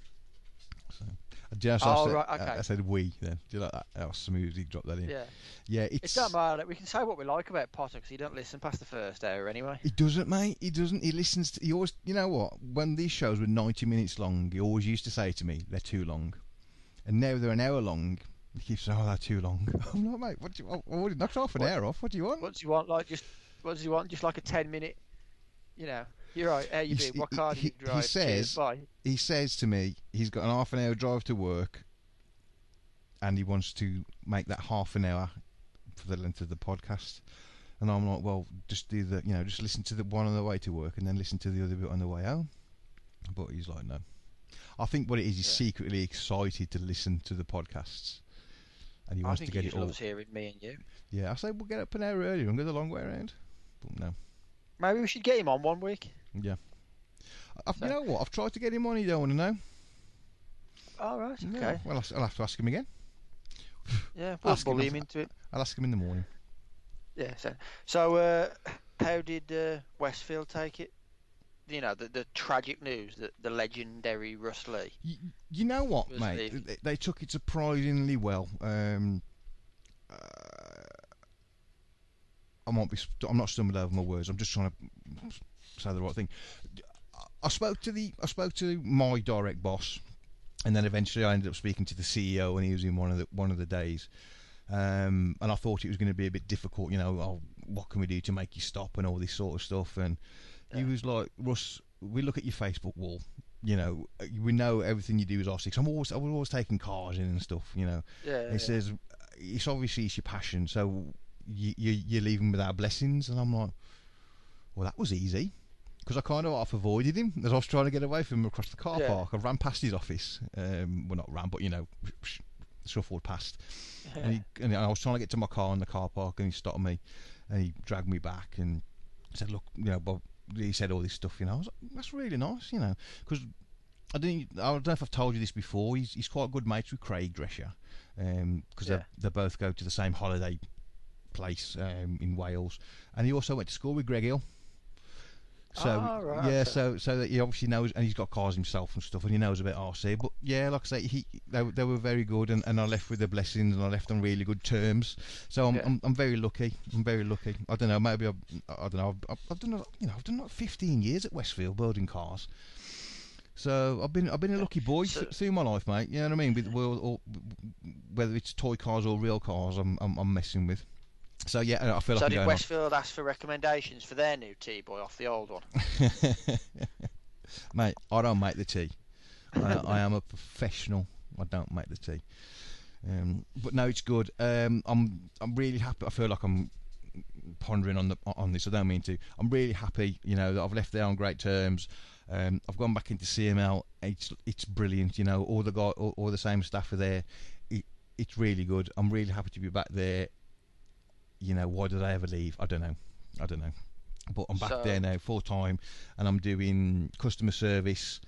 So, uh, do you know, so I Oh, said, right, uh, okay. I said we then. Do you like that? How smooth he dropped that in. Yeah. Yeah, It it's. don't matter. We can say what we like about Potter because he don't listen past the first hour anyway. He doesn't, mate. He doesn't. He listens. To, he always. You know what? When these shows were ninety minutes long, he always used to say to me, "They're too long," and now they're an hour long. He keeps saying, "Oh, they're too long." I'm like, mate, what do you? want? I already knocked half an What- hour off. What do you want? What does he want? Like just what does he want? Just like a ten minute. You know, you're right. How you He's- doing? What he- car do you drive? Cheers, says-. He says to me, he's got an half an hour drive to work, and he wants to make that half an hour for the length of the podcast. And I'm like, well, just do the, you know, just listen to the one on the way to work, and then listen to the other bit on the way home. But he's like, no. I think what it is, he's Yeah. secretly excited to listen to the podcasts, and he I wants think to get he it all. loves hearing me and you. Yeah, I say we'll get up an hour earlier and go the long way around. But no, Maybe we should get him on one week. I've, you know what? I've tried to get him on. He don't want to know. All right. Yeah, Okay. Well, I'll, I'll have to ask him again. Yeah. We'll Ask him bully if- him into it. I'll ask him in the morning. Yeah. So, so uh, how did uh, Westfield take it? You know, the the tragic news that the legendary Russ Lee. You, you know what, mate? the- They, they took it surprisingly well. Um, uh, I might be. I'm not stumbling over my words. I'm just trying to say the right thing. I spoke to the. I spoke to my direct boss, and then eventually I ended up speaking to the CEO, and he was in one of the one of the days. Um, and I thought it was going to be a bit difficult. You know, oh, what can we do to make you stop and all this sort of stuff. And he was like, Russ, we look at your Facebook wall you know, we know everything you do is RC. I'm always, I was always taking cars in and stuff, you know. Yeah. He says, it's obviously it's your passion, so you, you, you're leaving without blessings. And I'm like, well, that was easy. Because I kind of half avoided him as I was trying to get away from him across the car Yeah. park. I ran past his office. Um, well, not ran, but, you know, sh- shuffled past. And, he, and I was trying to get to my car in the car park, and he stopped me, and he dragged me back and said, "Look, you know, Bob." He said all this stuff, you know. I was like, "That's really nice, you know," because I didn't. I don't know if I've told you this before. He's he's quite good mates with Craig Drescher, because Yeah. they they both go to the same holiday place um, in Wales, and he also went to school with Greg Hill. So Ah, right, yeah, okay. so so that he obviously knows, and he's got cars himself and stuff, and he knows about RC. But yeah, like I say, he they, they were very good, and, and I left with the blessings, and I left on really good terms. So I'm Yeah. I'm, I'm very lucky. I'm very lucky. I don't know, maybe I've, I don't know. I've, I've done you know I've done like 15 years at Westfield building cars. So I've been I've been a lucky boy So- through my life, mate. You know what I mean? With well, or, whether it's toy cars or real cars, I'm I'm, I'm messing with. So yeah, I feel So like I'm did going on. Westfield ask for recommendations for their new tea boy off the old one? Mate, I don't make the tea. I, I am a professional. I don't make the tea. Um, but no, it's good. Um, I'm I'm really happy. I feel like I'm pondering on the on this. I don't mean to. I'm really happy. You know that I've left there on great terms. Um, I've gone back into CML. It's it's brilliant. You know all the guy, all, all the same staff are there. It, it's really good. I'm really happy to be back there. You know why did I ever leave? I don't know. I don't know. But I'm back So- there now full time, and I'm doing customer service.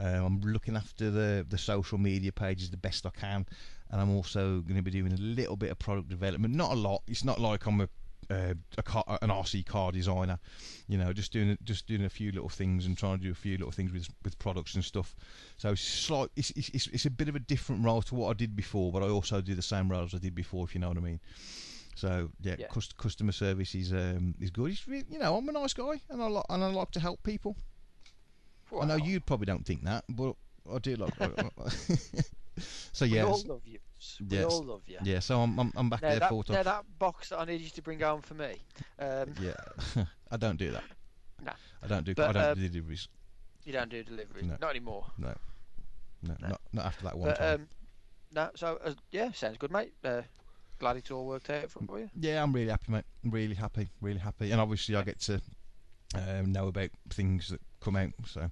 Uh, I'm looking after the the social media pages the best I can, and I'm also going to be doing a little bit of product development. Not a lot. It's not like I'm a uh, a car, an RC car designer, you know, just doing just doing a few little things and trying to do a few little things with with products and stuff. So it's slight, it's, it's it's it's a bit of a different role to what I did before, but I also do the same role as I did before, if you know what I mean. So yeah, Yeah. cust- customer service is um, is good. It's re- you know I'm a nice guy and I like and I like to help people. I know you probably don't think that, but I do like. so yeah, We all love you. We Yes. all love you. yeah. So I'm I'm, I'm back Now there that, now that box that I need you to bring home for me, um, Yeah, I don't do that. No. I don't do. I don't um, do deliveries. you don't do deliveries, No. not anymore. No, no, no. not not after that one But time. um, no, so uh, yeah, sounds good, mate. Uh, glad it's all worked out for you. yeah, I'm really happy, mate. I'm really happy, really happy, and obviously I get to um, know about things that come out. So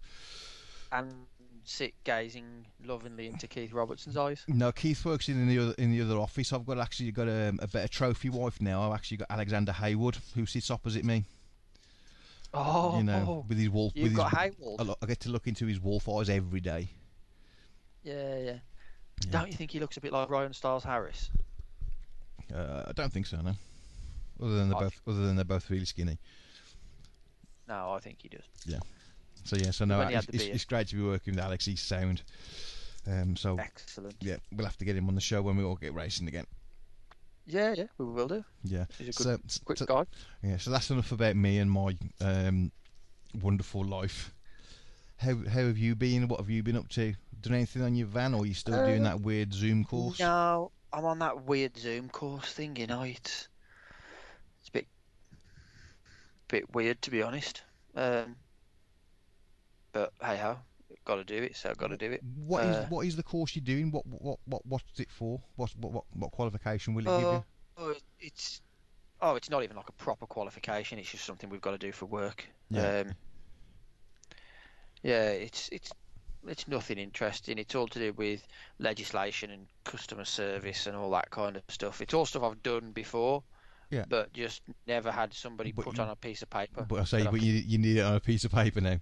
And sit gazing lovingly into Keith Robertson's eyes. no, Keith works in the other in the other office. I've got actually got a, a better trophy wife now. I've actually got Alexander Haywood who sits opposite me. Oh, you know, with his wolf. you've with got his, Hayward. I, I get to look into his wolf eyes every day. Yeah, yeah, Yeah. Don't you think he looks a bit like Ryan Stiles Harris? Uh, I don't think so, no. Other than they're I both, other than they're both really skinny. No, I think he does. Yeah. So yeah, so no, When he had it's, it's, it's great to be working with Alex. He's sound. Um, so Excellent. yeah, we'll have to get him on the show when we all get racing again. Yeah, yeah, we will do. Yeah. He's a So, quick so- guy. yeah. So that's enough about me and my um, wonderful life. How how have you been? What have you been up to? Done anything on your van, or are you still doing Uh, that weird Zoom course? No, I'm on that weird Zoom course thing. You know, it's it's a bit bit weird to be honest. Um, but hey ho, got to do it, so got to do it. What is Uh, what is the course you're doing? What what what what's it for? What what what, qualification will it give Oh, you? oh, it's oh, it's not even like a proper qualification. It's just something we've got to do for work. Yeah. Um, yeah, it's it's it's nothing interesting. It's all to do with legislation and customer service and all that kind of stuff. It's all stuff I've done before. Yeah. But just never had somebody But put you- on a piece of paper. But I say, but you you need it on a piece of paper now.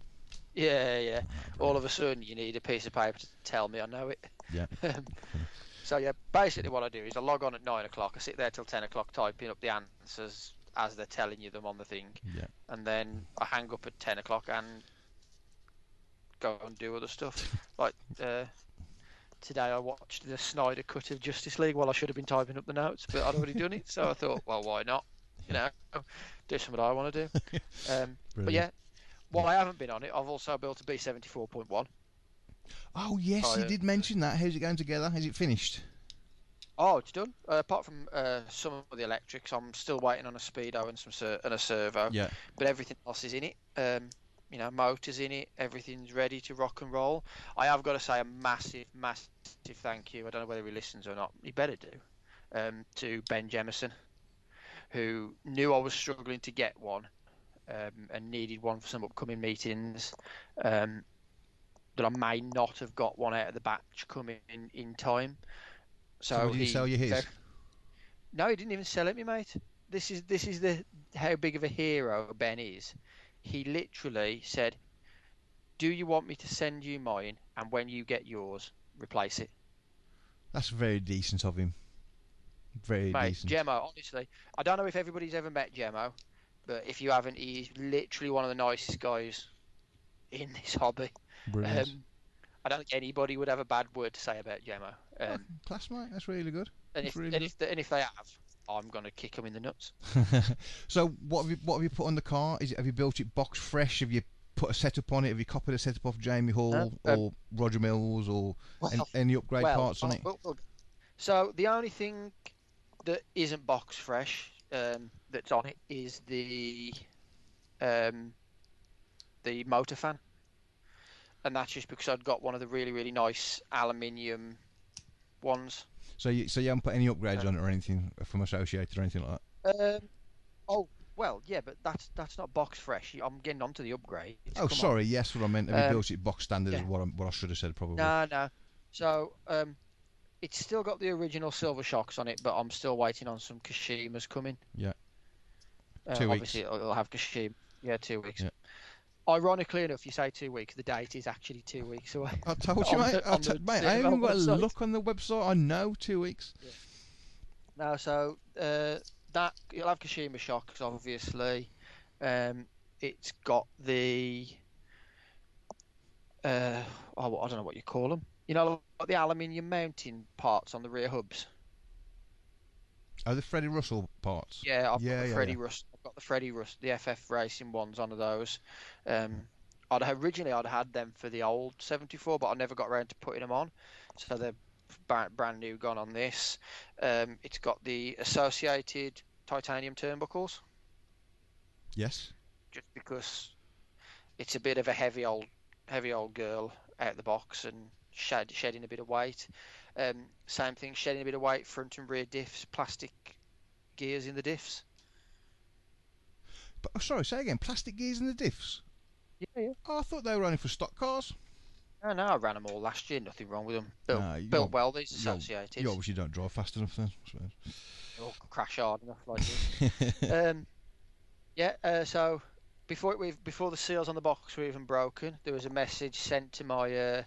Yeah, yeah. All of a sudden, you need a piece of paper to tell me I know it. Yeah. Um, so yeah, basically what I do is I log on at nine o'clock. I sit there till ten o'clock typing up the answers as they're telling you them on the thing, Yeah. and then I hang up at ten o'clock and go and do other stuff. like uh, today, I watched the Snyder cut of Justice League while I should have been typing up the notes, but I'd already done it. So I thought, well, why not? You know, do something I want to do. Um, but yeah, while I haven't been on it, I've also built a B seventy four point one. Oh yes, you did mention that. How's it going together? Is it finished? Oh, it's done. Uh, apart from uh, some of the electrics, I'm still waiting on a speedo and some ser- and a servo. Yeah. But everything else is in it. Um, you know, motors in it. Everything's ready to rock and roll. I have got to say a massive, massive thank you. I don't know whether he listens or not. He better do. Um, to Ben Jemison, who knew I was struggling to get one, um, and needed one for some upcoming meetings. Um, that I may not have got one out of the batch coming in, in time. So, So, he you sell you his? ver- no, he didn't even sell it me, mate. This is this is the how big of a hero Ben is. He literally said, "Do you want me to send you mine? And when you get yours, replace it." That's very decent of him. Very Mate, decent. Gemmo, honestly, I don't know if everybody's ever met Gemmo, but if you haven't, he's literally one of the nicest guys in this hobby. Brilliant. Um, I don't think anybody would have a bad word to say about Gemmo. Um, Class, mate. That's really good. and if really and if, the, and if they have, I'm gonna kick them in the nuts. so what have you what have you put on the car? Is it have you built it box fresh? Have you put a setup on it? Have you copied a setup off Jamie Hall um, or Roger Mills or any, Well, any upgrade well, parts on it? well, well, So the only thing that isn't box fresh um, that's on it is the um, the motor fan, and that's just because I'd got one of the really really nice aluminium ones. So you so you haven't put any upgrades Uh, on it or anything from Associated or anything like that? Um, oh well, yeah, but that's that's not box fresh. I'm getting onto the upgrade. Oh, sorry. Yes, what I meant. You Um, built it box standard? Is what I, what I should have said probably. No, no. So um, it's still got the original silver shocks on it, but I'm still waiting on some Kashimas coming. Yeah. Uh, Two obviously, it'll it'll have Kashima. Yeah, two weeks. Yeah. Ironically enough, you say two weeks. The date is actually two weeks away. I told you, mate. the- I, t- mate, I haven't got a website. look on the website. I know two weeks. No, so uh, that you'll have Kashima shocks, obviously. Um, it's got the uh, oh, I don't know what you call them. You know, like the aluminium mounting parts on the rear hubs. Oh, the Freddie Russell parts. Yeah, I've Yeah, got the yeah, Freddie yeah. Rust. I've got the Freddie Rust, the FF Racing ones on of those. Um, I'd originally I'd had them for the old 74, but I never got around to putting them on. So they're brand new, gone on this. Um, it's got the associated titanium turnbuckles, Yes. just because it's a bit of a heavy old, heavy old girl out the box and shed, shedding a bit of weight. Um, same thing, shedding a bit of weight, front and rear diffs, plastic gears in the diffs. But oh, sorry, say again. Plastic gears in the diffs. Yeah, yeah. Oh, I thought they were only for stock cars. No, no, I ran them all last year. Nothing wrong with them. Built, built well. These associated. You obviously don't drive fast enough then. I. Or crash hard enough like this. um, yeah. Uh, so before we before the seals on the box were even broken, there was a message sent to my uh,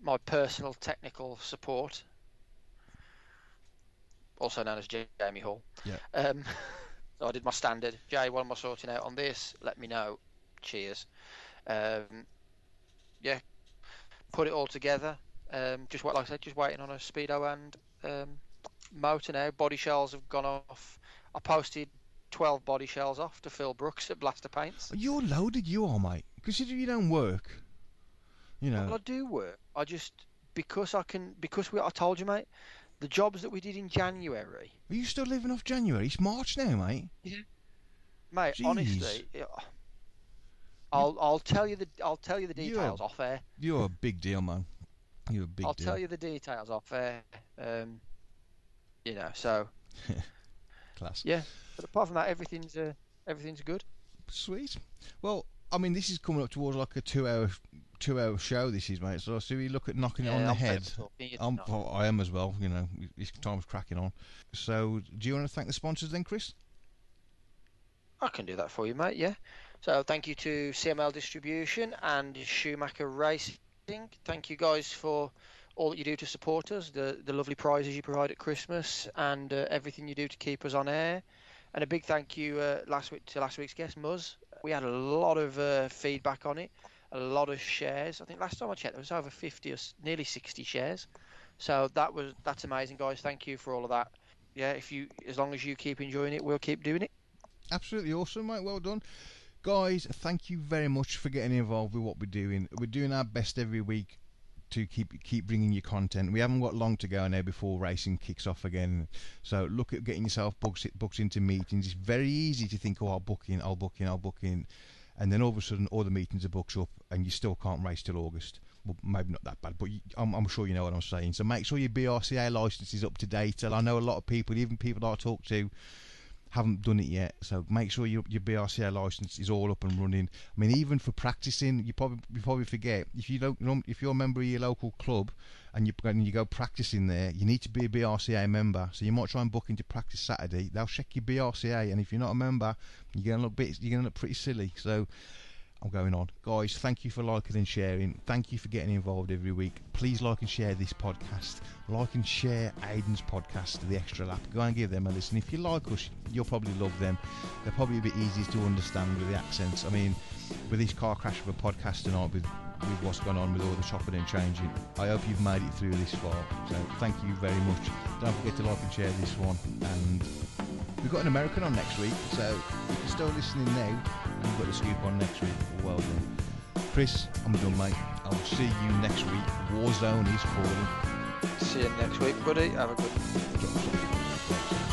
my personal technical support, also known as Jamie Hall. Yeah. Um, so I did my standard. Jay, what am I sorting out on this? Let me know. Cheers. Um, yeah. Put it all together. Um, just what, like I said, just waiting on a speedo and um, motor now. Body shells have gone off. I posted 12 body shells off to Phil Brooks at Blaster Paints. You're loaded, you are, mate. Consider you don't work. You know. Well, I do work. I just because I can because we. I told you, mate. The jobs that we did in January, Are you still living off January? It's March now, mate. Yeah. mate. Jeez. Honestly, I'll I'll tell you the I'll tell you the You're- details off air. You're a big deal, man. You're a big deal. I'll deal. tell you the details off air. Um, you know, so Class. yeah. But apart from that, everything's uh, everything's good. Sweet. Well, I mean, this is coming up towards like a two-hour, two-hour show. This is, mate. So, so we look at knocking it on the I'm head. of talking, you I'm, I am as well. You know, this time's cracking on. So, do you want to thank the sponsors then, Chris? I can do that for you, mate. Yeah. So thank you to CML Distribution and Schumacher Racing. Thank you guys for all that you do to support us, the the lovely prizes you provide at Christmas, and uh, everything you do to keep us on air. And a big thank you uh, last week to last week's guest, Muzz. We had a lot of uh, feedback on it, a lot of shares. I think last time I checked, there was over 50 or nearly 60 shares. So that was that's amazing, guys. Thank you for all of that. Yeah, if you as long as you keep enjoying it, we'll keep doing it. Absolutely awesome, mate. Well done. Guys, thank you very much for getting involved with what we're doing. We're doing our best every week to keep keep bringing you content. We haven't got long to go now before racing kicks off again. So look at getting yourself booked booked into meetings. It's very easy to think, oh, I'll book in, I'll book in, I'll book in, and then all of a sudden all the meetings are booked up, and you still can't race till August. Well, maybe not that bad, but you, I'm, I'm sure you know what I'm saying. So make sure your BRCA license is up to date. And I know a lot of people, even people I talk to, haven't done it yet. So make sure your your BRCA license is all up and running. I mean, even for practicing, you probably you probably forget if you don't if you're a member of your local club and you and you go practicing there, you need to be a BRCA member. So you might try and book into practice Saturday. They'll check your BRCA, and if you're not a member, you're gonna look bit you're gonna look pretty silly. So. I'm going on. Guys, thank you for liking and sharing. Thank you for getting involved every week. Please like and share this podcast. Like and share Aiden's podcast, The Extra Lap. Go and give them a listen. If you like us, you'll probably love them. They're probably a bit easier to understand with the accents. I mean, with this car crash of a podcast tonight, with, with what's going on with all the chopping and changing, I hope you've made it through this far. So thank you very much. Don't forget to like and share this one. And We've got an American on next week, so if you're still listening now, you've got the scoop on next week. Well done. Chris, I'm done, mate. I will see you next week. Warzone is falling. See you next week, buddy. Have a good something.